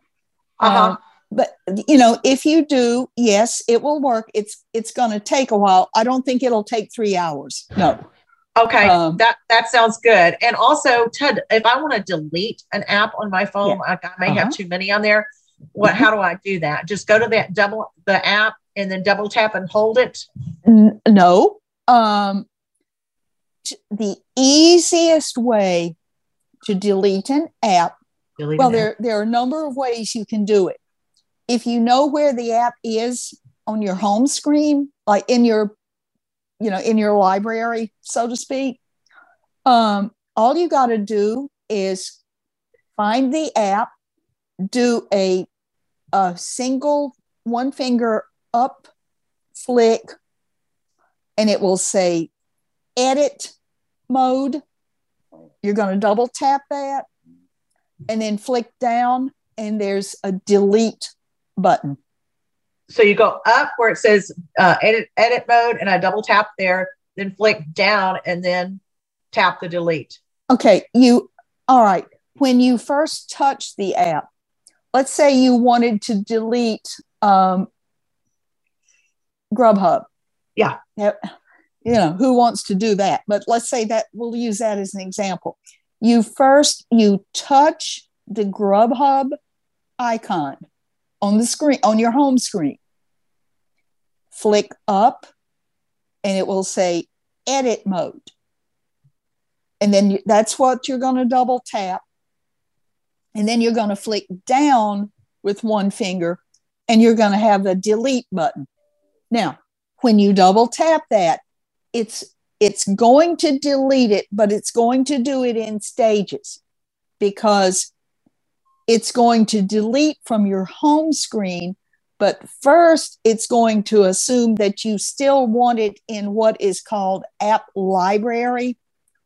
Uh-huh. Um, but you know if you do yes it will work it's it's going to take a while i don't think it'll take three hours no okay um, that that sounds good and also ted if i want to delete an app on my phone yeah. i may uh-huh. have too many on there what mm-hmm. how do i do that just go to that double the app and then double tap and hold it no um the easiest way to delete an app delete well there app. there are a number of ways you can do it if you know where the app is on your home screen, like in your, you know, in your library, so to speak, um, all you got to do is find the app, do a, a single one finger up flick, and it will say edit mode. You're going to double tap that and then flick down, and there's a delete button. So you go up where it says uh, edit edit mode, and I double tap there, then flick down, and then tap the delete. Okay, you all right. When you first touch the app, let's say you wanted to delete um, Grubhub. Yeah. You know, who wants to do that? But let's say that we'll use that as an example. You first you touch the Grubhub icon on the screen, on your home screen. flick up and it will say edit mode. And then that's what you're going to double tap. And then you're going to flick down with one finger and you're going to have the delete button. Now, when you double tap that, it's it's going to delete it, but it's going to do it in stages because it's going to delete from your home screen but first, it's going to assume that you still want it in what is called app library,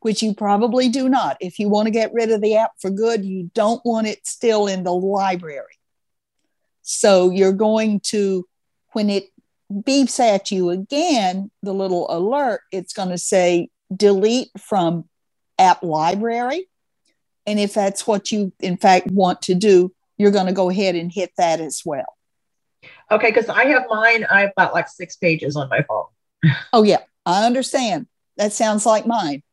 which you probably do not. If you want to get rid of the app for good, you don't want it still in the library. So you're going to, when it beeps at you again, the little alert, it's going to say delete from app library. And if that's what you, in fact, want to do, you're going to go ahead and hit that as well. Okay, because I have mine. I've got like six pages on my phone. Oh yeah, I understand. That sounds like mine.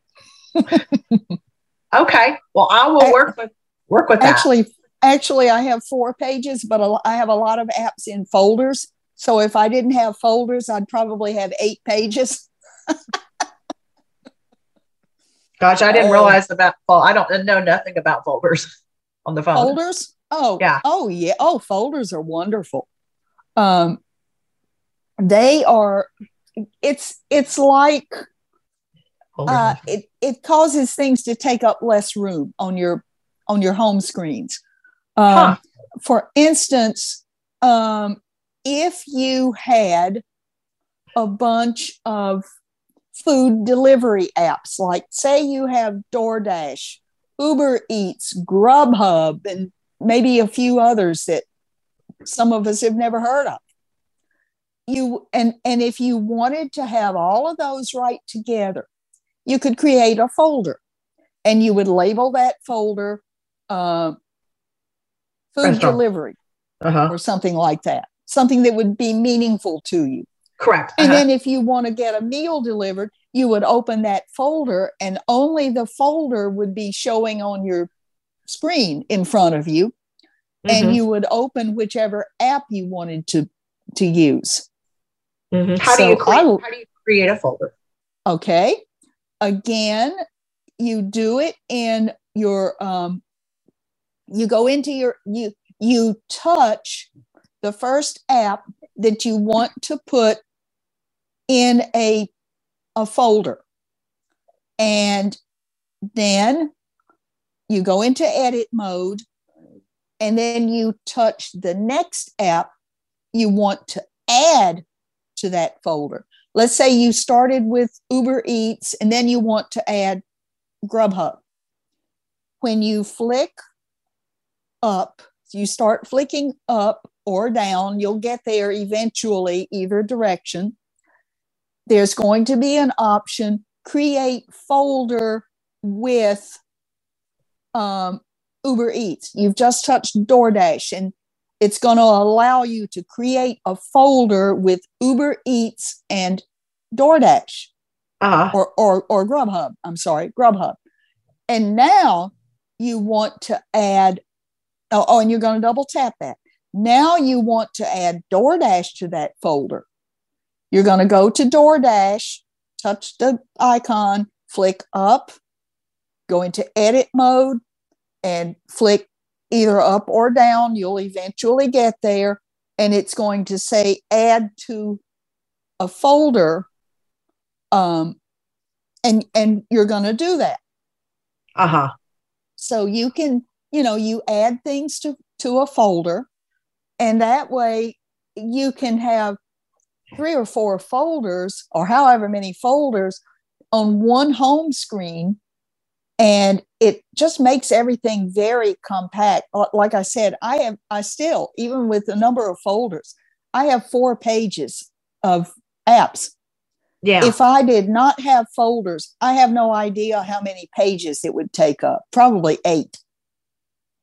Okay, well I will work with work with that. Actually, actually, I have four pages, but I have a lot of apps in folders. So if I didn't have folders, I'd probably have eight pages. Gosh, I didn't uh, realize about well, I don't know nothing about folders on the phone. Folders? Oh, yeah. Oh, yeah. Oh, folders are wonderful um, they are it's it's like uh, it, it causes things to take up less room on your on your home screens. Um, huh. for instance um, if you had a bunch of food delivery apps like say you have DoorDash, Uber Eats, Grubhub, and maybe a few others that some of us have never heard of. You and and if you wanted to have all of those right together you could create a folder and you would label that folder uh, food Restaurant. delivery uh-huh. or something like that something that would be meaningful to you correct uh-huh. and then if you want to get a meal delivered you would open that folder and only the folder would be showing on your screen in front of you mm-hmm. and you would open whichever app you wanted to to use. Mm-hmm. How so do you create, how do you create a folder? Okay, again, you do it in your um, you go into your you you touch the first app that you want to put in a a folder and then you go into edit mode and then you touch the next app you want to add to that folder. Let's say you started with Uber Eats and then you want to add Grubhub. When you flick up, you start flicking up or down, you'll get there eventually, either direction. There's going to be an option create folder with um, Uber Eats. You've just touched DoorDash and it's going to allow you to create a folder with Uber Eats and DoorDash uh-huh. or, or, or Grubhub. I'm sorry, Grubhub. And now you want to add, oh, oh and you're going to double tap that. Now you want to add DoorDash to that folder. You're going to go to DoorDash, touch the icon, flick up, go into edit mode, and flick either up or down. You'll eventually get there, and it's going to say add to a folder. Um, and and you're going to do that. Uh huh. So you can, you know, you add things to to a folder, and that way you can have three or four folders or however many folders on one home screen and it just makes everything very compact like i said i have i still even with the number of folders i have four pages of apps yeah. If i did not have folders i have no idea how many pages it would take up probably eight.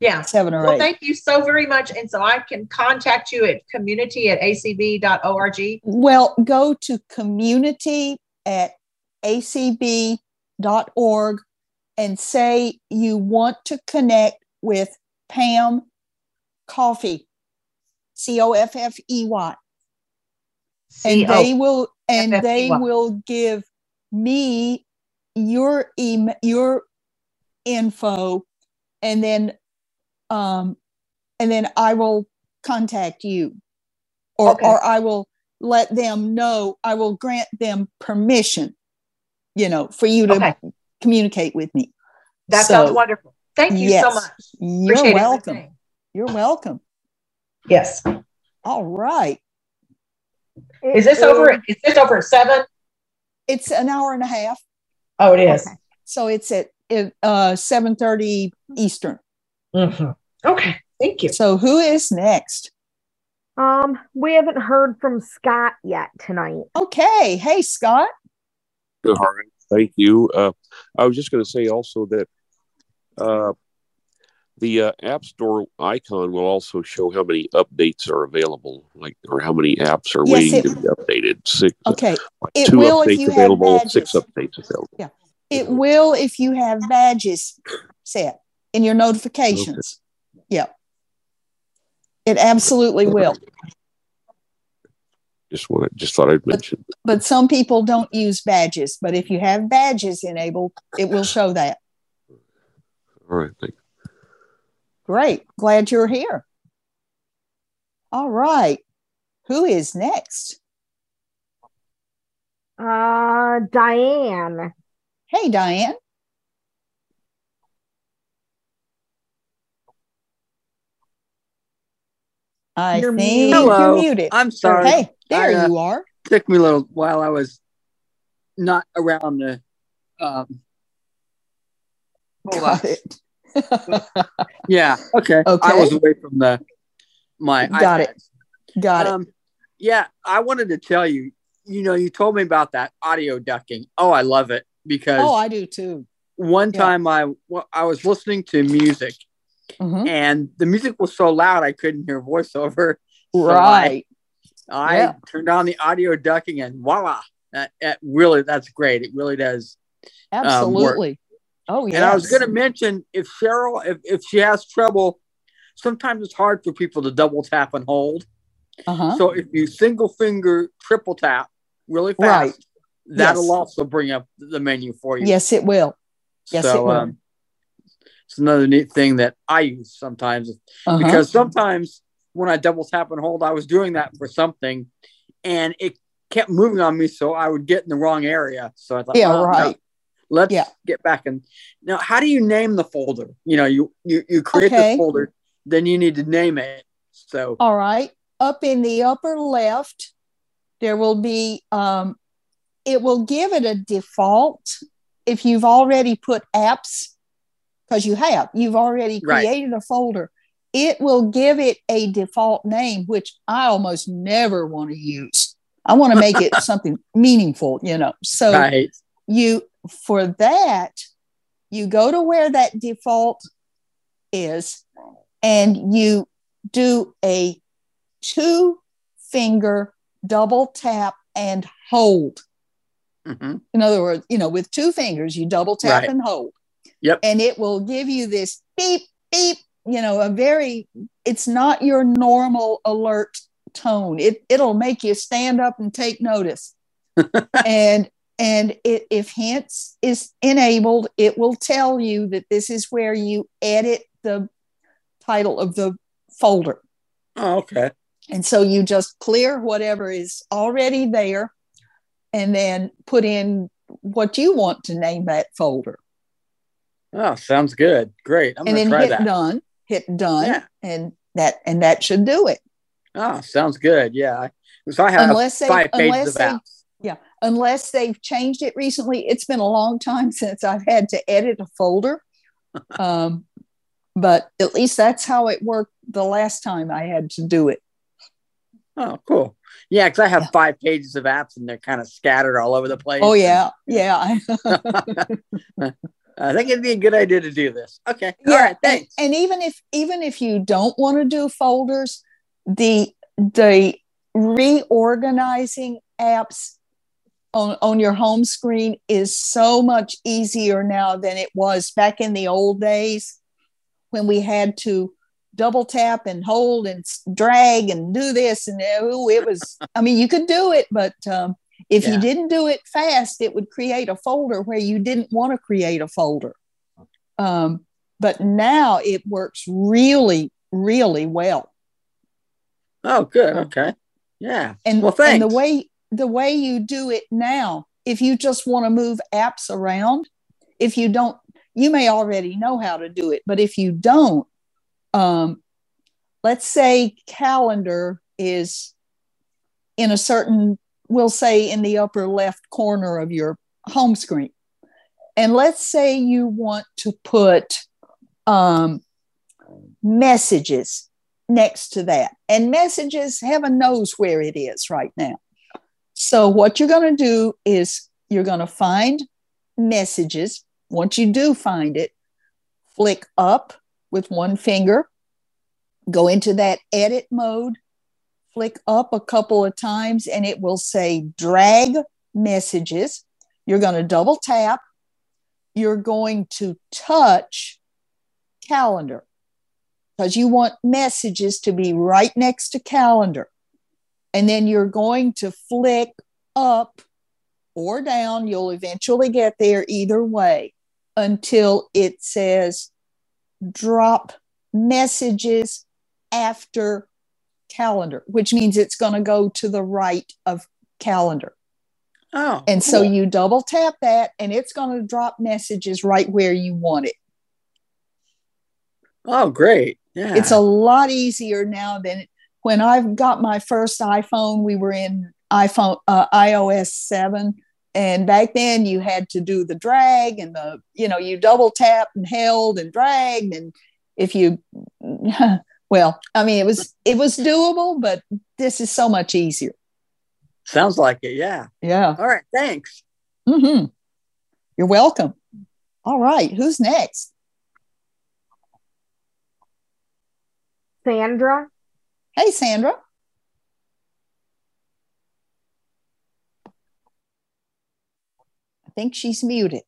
Yeah. Seven or well, eight. thank you so very much and so i can contact you at community at acb.org well go to community at acb.org and say you want to connect with Pam Coffey, C O F F E Y. and they will and they will give me your email your info and then um and then i will contact you or Okay. or i will let them know i will grant them permission you know for you to Okay. communicate with me That So, sounds wonderful. Thank you so much. you're Appreciate welcome everything. you're welcome Yes. all right Is this over? Is this over at seven? it's an hour and a half Oh, it is. Okay. so it's at uh 7:30 eastern Mhm. Okay. Thank you. so who is next Um, we haven't heard from Scott yet tonight. okay hey scott Good, All right, thank you. Uh, I was just going to say also that uh, the uh, App Store icon will also show how many updates are available, like or how many apps are Yes, waiting it- to be updated. Six, okay like it two will if updates available, six updates available. Yeah. It will if you have badges set in your notifications. Yeah. It absolutely will. Just want to, just thought I'd mention. But some people don't use badges. But if you have badges enabled, it will show that. All right, thank Great. Glad you're here. All right. Who is next? Uh, Diane. Hey, Diane. I You're think muted. Hello. you're muted. I'm sorry. Hey, there I, uh, you are. took me a little while. I was not around the. Um, hold on. Got it. Yeah. Okay. Okay. I was away from the my. Got it. iPad. Got it. Um, yeah, I wanted to tell you. You know, you told me about that audio ducking. Oh, I love it because Oh, I do too. one yeah. time I well, I was listening to music Mhm. and the music was so loud I couldn't hear voiceover. So I- Right. I Yeah. turned on the audio ducking and voila, that, that really that's great. It really does. um. Absolutely. Oh, yeah. And I was going to mention if Cheryl, if, if she has trouble, sometimes it's hard for people to double tap and hold. Uh-huh. So if you single finger triple tap really fast, Right. that'll Yes. also bring up the menu for you. Yes, it will. Yes, it will. um, it's another neat thing that I use sometimes Uh-huh. because sometimes when I double tap and hold, I was doing that for something, and it kept moving on me, so I would get in the wrong area. So I thought, Yeah, "Oh, no, right. Let's Yeah. get back and Now, how do you name the folder? You know, you you, you create Okay. the folder, then you need to name it. So All right. Up in the upper left, there will be, um, it will give it a default if you've already put apps, because you have, you've already Right. created a folder. It will give it a default name, which I almost never want to use. I want to make it something meaningful, you know. So right, you for that you go to where that default is and you do a two finger double tap and hold Mhm. in other words you know with two fingers you double tap Right. and hold Yep. and it will give you this beep beep you know a very it's not your normal alert tone it it'll make you stand up and take notice and and it, if hints is enabled it will tell you that this is where you edit the title of the folder Oh, okay. and so you just clear whatever is already there and then put in what you want to name that folder Oh, sounds good. Great. I'm and gonna then try hit that. done hit done Yeah. and that and that should do it Oh, sounds good. Yeah. So I have Unless they- five pages of they- yeah unless they've changed it recently it's been a long time since i've had to edit a folder um, but at least that's how it worked the last time i had to do it Oh, cool. Yeah, because I have Yeah. five pages of apps and they're kind of scattered all over the place. oh yeah yeah I think it'd be a good idea to do this. Okay. All yeah right. and, and even if even if you don't want to do folders the the reorganizing apps on, on your home screen is so much easier now than it was back in the old days when we had to double tap and hold and drag and do this and oh, it was i mean you could do it but um, if yeah. you didn't do it fast it would create a folder where you didn't want to create a folder. Um, but now it works really really well. Oh good. Okay. Yeah. And, well, thanks. and the way the way you do it now if you just want to move apps around if you don't you may already know how to do it but if you don't um, let's say calendar is in a certain we'll say in the upper left corner of your home screen. And let's say you want to put um, messages next to that. And messages heaven knows where it is right now so what you're going to do is you're going to find messages once you do find it flick up with one finger, go into that edit mode, flick up a couple of times, and it will say drag messages. You're going to double tap. You're going to touch calendar because you want messages to be right next to calendar. And then you're going to flick up or down. You'll eventually get there either way until it says drop messages after calendar, which means it's going to go to the right of calendar. Oh. And cool. so you double tap that and it's going to drop messages right where you want it. Oh, great. Yeah. It's a lot easier now than when I've got my first iPhone, we were in iPhone uh, iOS 7 and back then you had to do the drag and the you know you double tap and held and dragged. And if you well i mean it was it was doable but this is so much easier. Sounds like it yeah. Yeah. All right thanks. Mm-hmm. you're welcome. All right who's next? Sandra hey sandra I think she's muted.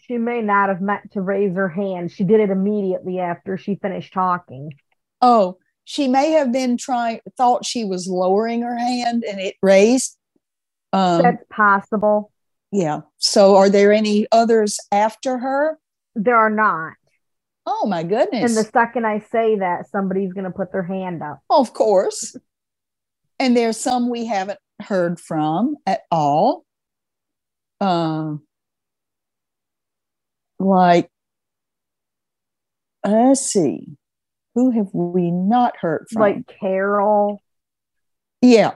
She may not have meant to raise her hand. She did it immediately after she finished talking. Oh, she may have been trying, thought she was lowering her hand and it raised. Um, That's possible. Yeah. So, are there any others after her? There are not. Oh, my goodness. And the second I say that, somebody's going to put their hand up. Of course. And there's some we haven't heard from at all um, like, let's see, who have we not heard from? Like Carol. Yeah.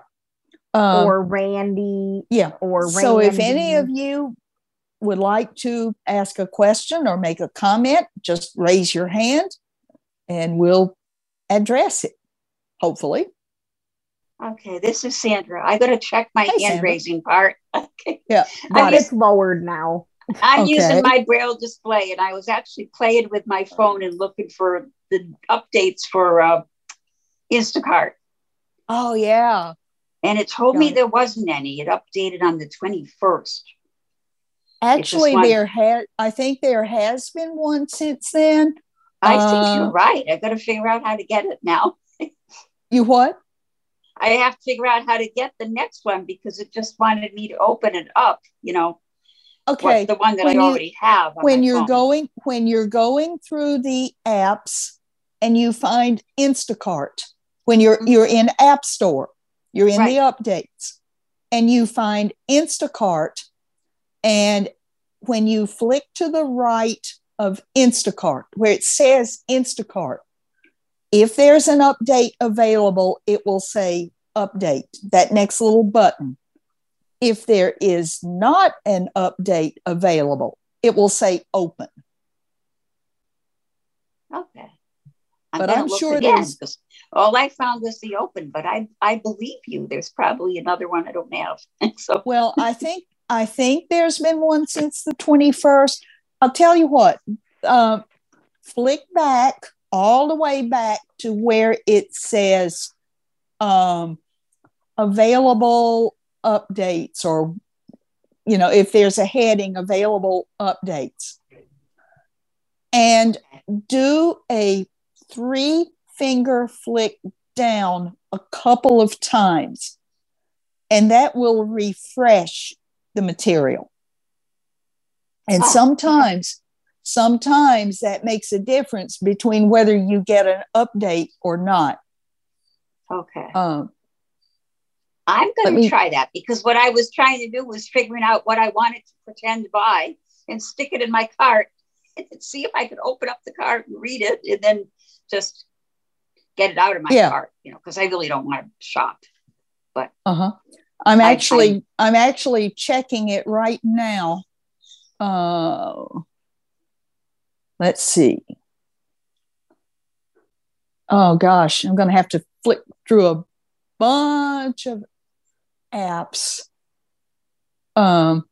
Um, or Randy. Yeah. Or Randy. So if any of you would like to ask a question or make a comment, just raise your hand and we'll address it, hopefully. Okay, this is Sandra. I got to check my hey, hand Sandra. raising part. Okay. Yeah, got it's lowered now. I'm okay. using my braille display, and I was actually playing with my phone and looking for the updates for uh, Instacart. Oh yeah, and it told me there wasn't any. It updated on the 21st. Actually, there had I think there has been one since then. I uh, think you're right. I got to figure out how to get it now. you what? I have to figure out how to get the next one because it just wanted me to open it up, you know. Okay. The one that when I already you, have. When you're phone. going when you're going through the apps and you find Instacart, when you're mm-hmm. you're in App Store, you're in right. the updates, and you find Instacart, and when you flick to the right of Instacart, where it says Instacart, if there's an update available, it will say update, that next little button. If there is not an update available, it will say open. Okay. I'm but I'm sure there's all I found was the open, but I I believe you. There's probably another one I don't have. so well, I think I think there's been one since the 21st. I'll tell you what. Um, flick back all the way back to where it says um, available updates or you know if there's a heading available updates and do a three finger flick down a couple of times, and that will refresh the material. And Oh, sometimes, sometimes that makes a difference between whether you get an update or not. Okay. Um, I'm going to try that because what I was trying to do was figuring out what I wanted to pretend to buy and stick it in my cart and see if I could open up the cart and read it and then just get it out of my Yeah. cart, you know, because I really don't want to shop. But Uh-huh. I'm actually I, am actually checking it right now. Uh let's see. Oh gosh, I'm gonna have to flick through a bunch of apps. Um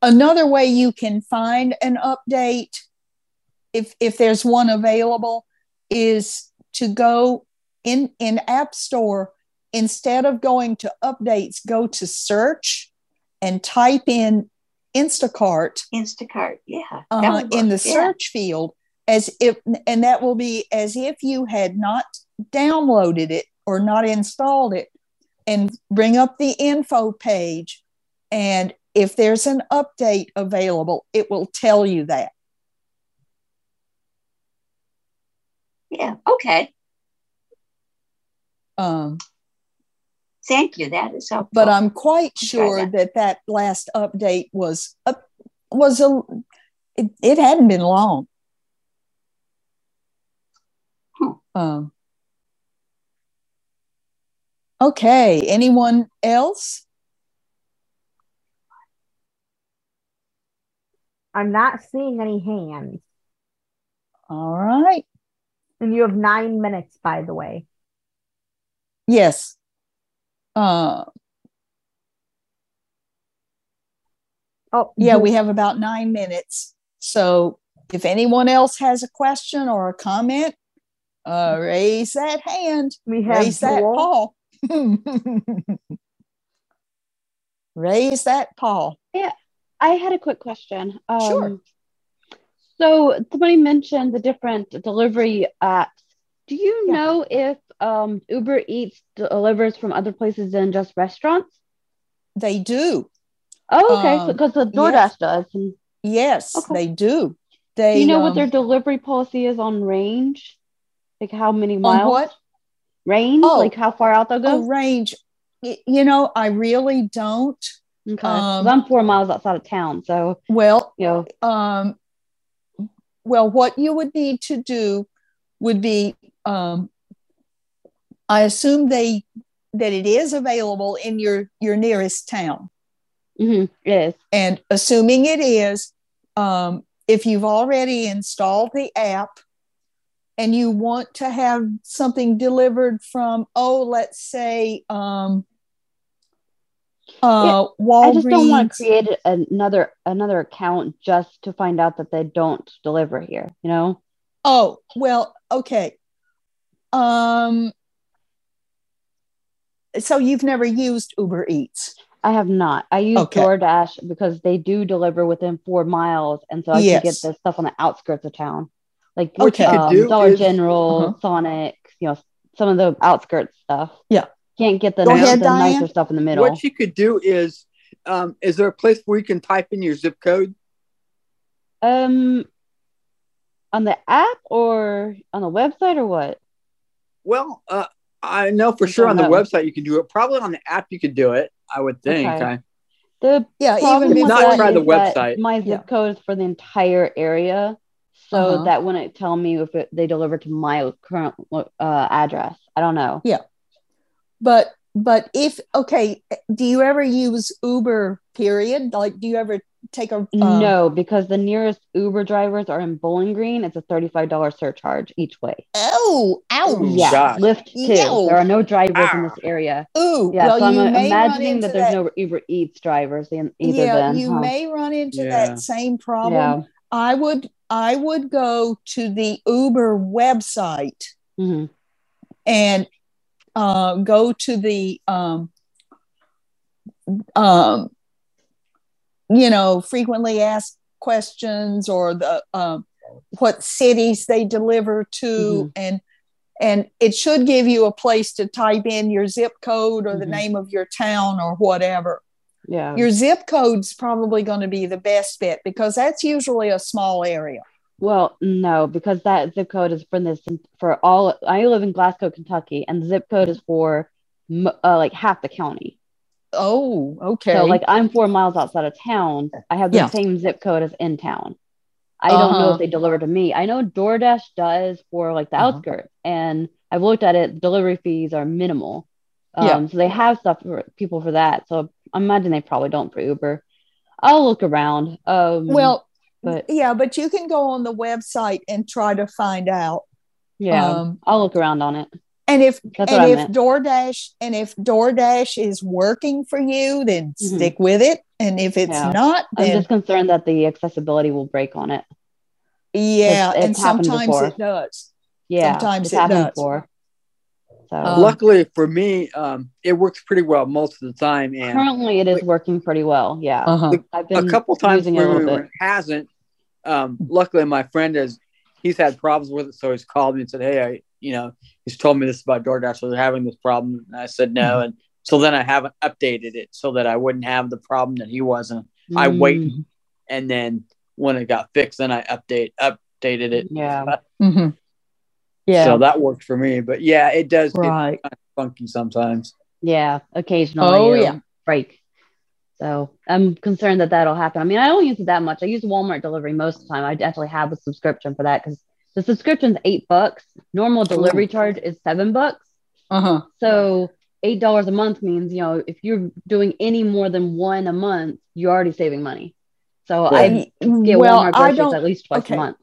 another way you can find an update if if there's one available is to go in in app store instead of going to updates go to search and type in instacart Instacart, yeah. uh, in the work, yeah. search field as if and that will be as if you had not downloaded it or not installed it and bring up the info page and if there's an update available it will tell you that Yeah. Okay. um, Thank you. That is helpful. but i'm quite sure that. that that last update was a, was a it, it hadn't been long Hmm. um, okay anyone else I'm not seeing any hands. all right And you have nine minutes, by the way. yes uh, Oh, yeah we have about nine minutes so if anyone else has a question or a comment uh, raise that hand we have raise that Joel. paw raise that paw Yeah, I had a quick question. Um, Sure. So somebody mentioned the different delivery apps. Do you Yeah. know if um, Uber Eats delivers from other places than just restaurants? they do Oh, okay. Um, Because the yes. DoorDash does. And yes Okay. they do they do you know um, what their delivery policy is on range? Like how many on miles? what Range? Oh. Like how far out they'll go? oh, range Y- you know i really don't okay. um, I'm four miles outside of town, so well you know. um, well, what you would need to do would be, um, I assume they that it is available in your your nearest town, mhm, it is. and assuming it is, um, if you've already installed the app and you want to have something delivered from, oh, let's say, um, uh, Walgreens. I just don't want to create another another account just to find out that they don't deliver here. You know. Oh, well, okay. Um so you've never used Uber Eats. I have not. I use Okay. DoorDash because they do deliver within four miles, and so I can get Yes. the stuff on the outskirts of town, like What you could um, do Dollar is- General, Uh-huh. Sonic, you know, some of the outskirts stuff. Yeah. can't get the, nice- ahead, the nicer stuff in the middle. What you could do is, um, is there a place where you can type in your zip code? Um, on the app or on the website or what? Well, uh, I know for sure on the website you can do it. Probably on the app you could do it. I would think. Okay. I- The Yeah, even Not that try the website. My zip Yeah. code is for the entire area, so Uh-huh. that wouldn't tell me if it, they deliver to my current uh, address. I don't know. Yeah, but but if okay, do you ever use Uber period? Like do you ever take a um, no, because the nearest Uber drivers are in Bowling Green. It's a thirty-five dollar surcharge each way. Oh, ouch. Yeah, gosh. Lyft too. Ew. There are no drivers in this area. Ooh, Yeah, well, so I'm you uh, may run imagining that there's no Uber Eats drivers in either. yeah, then, you huh? may run into Yeah. that same problem. Yeah. I would I would go to the Uber website Mhm. and uh, go to the um, um, you know frequently asked questions or the um, what cities they deliver to Mhm. and and it should give you a place to type in your zip code or the Mhm. name of your town or whatever Yeah. your zip code's probably going to be the best bet because that's usually a small area Well, no, because that zip code is for this for all. I live in Glasgow, Kentucky, and the zip code is for uh, like half the county. Oh okay So, like, I'm four miles outside of town. I have the Yeah. same zip code as in town. I don't know Uh-huh. if they deliver to me. I know DoorDash does for like the Uh-huh. outskirts, and I've looked at it. Delivery fees are minimal. Um, Yeah. So they have stuff for people for that. So I imagine they probably don't for Uber. I'll look around. Um, well but yeah but you can go on the website and try to find out yeah, um, I'll look around on it. And if That's and if meant. DoorDash and if DoorDash is working for you, then Mhm. stick with it. And if it's Yeah. not, I'm just concerned that the accessibility will break on it. yeah, it's- and it's happened sometimes before. it does. Yeah, Sometimes it's it happened does. before. So Um, Luckily for me, um, it works pretty well most of the time. And currently, it is working pretty well. Yeah, Uh-huh. I've been a couple times using it a when it bit. hasn't. Um, luckily, my friend has he's had problems with it, so he's called me and said, "Hey, I, you know, he's told me this about DoorDash. So they're having this problem." And I said, "No," Mm-hmm. and so then I haven't updated it so that I wouldn't have the problem that he wasn't. I wait, Mm, and then when it got fixed, then I update updated it. Yeah, hmm Yeah, So that worked for me. But yeah, it does get right. kind of funky sometimes. yeah. Occasionally, Oh, yeah. break. So I'm concerned that that'll happen. I mean, I don't use it that much. I use Walmart delivery most of the time. I actually have a subscription for that because the subscription's eight bucks. Normal delivery charge is seven bucks. Uh huh. So eight dollars a month means you know if you're doing any more than one a month, you're already saving money. So I get well, Walmart groceries at least twice okay. a month.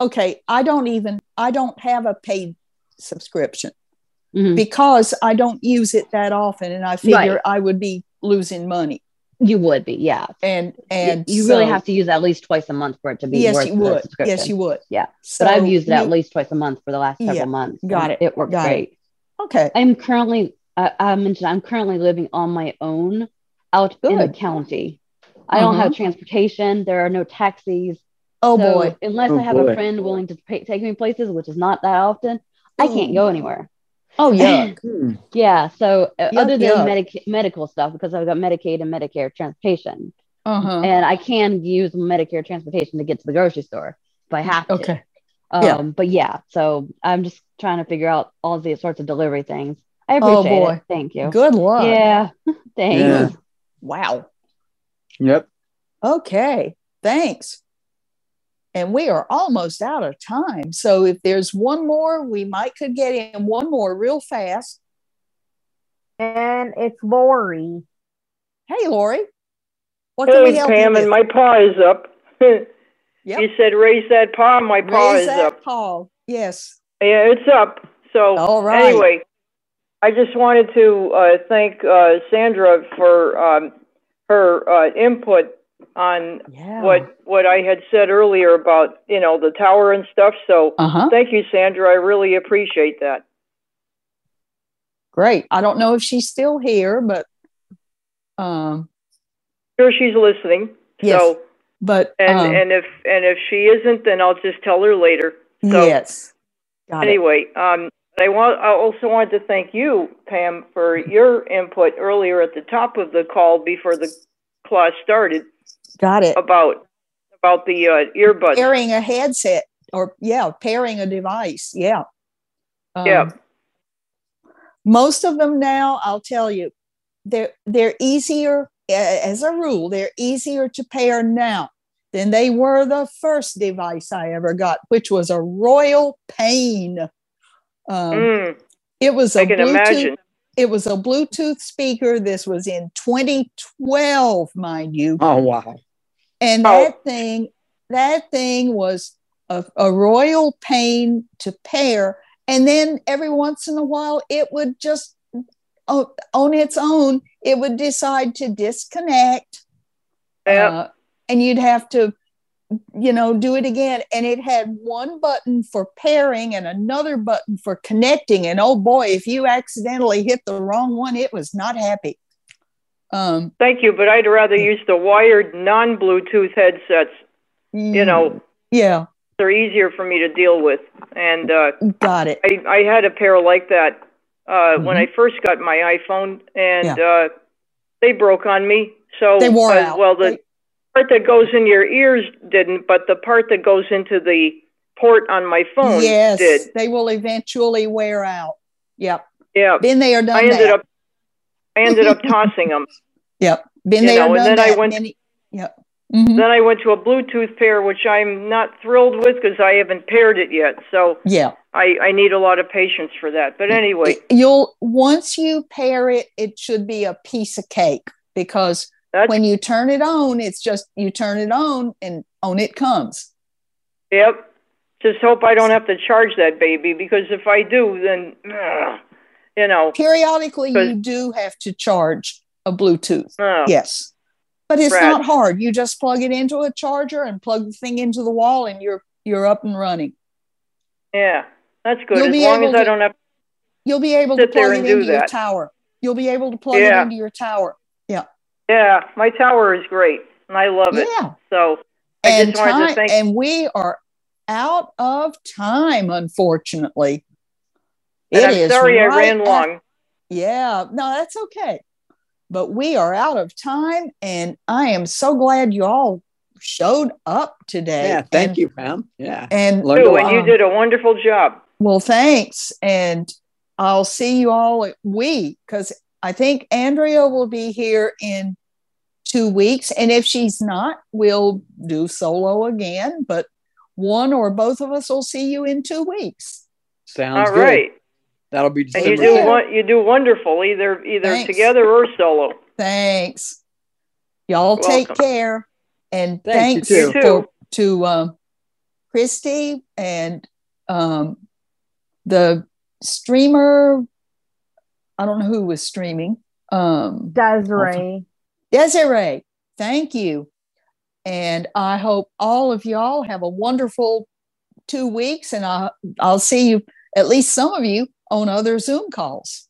Okay, I don't even. I don't have a paid subscription Mhm. because I don't use it that often, and I figure Right. I would be losing money. You would be, yeah. And and you really so- have to use at least twice a month for it to be Yes, worth you would. subscription. Yes, you would. Yeah, So but I've used it at least twice a month for the last several Yeah, months. got it, It works got it. great. Okay. I'm currently, I I mentioned, I'm currently living on my own out in the county. I don't Uh-huh. have transportation. There are no taxis. Oh So boy. Unless Oh, I have boy. a friend willing to pay, take me places, which is not that often, I can't go anywhere. Oh yeah. Hmm. Yeah. So uh, Yuck, other than yuck. medic- medical stuff, because I've got Medicaid and Medicare transportation, Uh huh. and I can use Medicare transportation to get to the grocery store if I have to. Okay. Um, Yeah. But yeah, so I'm just trying to figure out all these sorts of delivery things. I Oh, appreciate boy. it. Thank you. Good luck. Yeah. Thanks. Yeah. Wow. Yep. Okay. Thanks. And we are almost out of time. So if there's one more, we might could get in one more real fast. And it's Lori. Hey, Lori. What can we Hey, help Pam, you and my paw is up. Yep. You said raise that paw. My paw Raise is that up. paw. Yes. Yeah, it's up. So All right. anyway, I just wanted to uh, thank uh, Sandra for um, her uh, input on Yeah. what what I had said earlier about you know the tower and stuff. So Uh huh. thank you, Sandra. I really appreciate that. Great. I don't know if she's still here, but um, Sure, she's listening. Yes. So but and um, and if and if she isn't, then I'll just tell her later. So yes. Got it. anyway, um, I want I also wanted to thank you, Pam, for your input earlier at the top of the call before the class started Got it. about about the uh, earbuds. Pairing a headset or yeah, pairing a device. Yeah. Um, Yeah. Most of them now, I'll tell you, they're they're easier as a rule. They're easier to pair now than they were the first device I ever got, which was a royal pain. Um, Mm, It was a Bluetooth. imagine. It was a Bluetooth speaker. This was in 2012, mind you. Oh wow. And Oh. that thing, that thing was a, a royal pain to pair. And then every once in a while, it would just on its own, it would decide to disconnect. Yeah. uh, and you'd have to, you know, do it again. And it had one button for pairing and another button for connecting. And oh boy, if you accidentally hit the wrong one, it was not happy. Um, Thank you, but I'd rather use the wired non-Bluetooth headsets. you know, yeah, they're easier for me to deal with. And uh, got it. I, I had a pair like that uh, when I first got my iPhone, and uh, they broke on me. So They wore uh, out. Well, the part that goes in your ears didn't, but the part that goes into the port on my phone yes, did. they will eventually wear out. Yep. Yeah. Been there, done I ended that. up. I ended up tossing them. Yep. Been there, know, and done then I that. went- many- yep. Mhm. Then I went to a Bluetooth pair, which I'm not thrilled with because I haven't paired it yet. So Yeah. I, I need a lot of patience for that. But anyway, You'll once you pair it, it should be a piece of cake because when you turn it on, it's just you turn it on and on it comes. yep. Just hope I don't have to charge that baby because if I do, then you know. Periodically, you do have to charge a Bluetooth. Oh. Yes. But it's Rats. not hard. You just plug it into a charger and plug the thing into the wall and you're you're up and running. Yeah, that's good. You'll as long as I don't have. You'll be able to plug it into your tower. You'll be able to plug Yeah. it into your tower. Yeah. Yeah, my tower is great, and I love it. Yeah. So I and just wanted time, to thank. and we are out of time, unfortunately. and It I'm is sorry I ran at- long. yeah, no, that's okay. But we are out of time, and I am so glad you all showed up today. Yeah, thank And- you, Pam. Yeah. And Learned a Too, and you did a wonderful job. Well, thanks. And I'll see you all at we because I think Andrea will be here in two weeks. And if she's not, we'll do solo again. But one or both of us will see you in two weeks. Sounds All good. right. That'll be And you December. do 10th. one, you do wonderful, either either Thanks. together or solo. Thanks. Y'all You're take welcome. care. And Thanks, thanks you too. to um, Christy and um, the streamer. I don't know who was streaming. Um, Desiree. Desiree, thank you. And I hope all of y'all have a wonderful two weeks, and I, I'll see you, at least some of you, on other Zoom calls.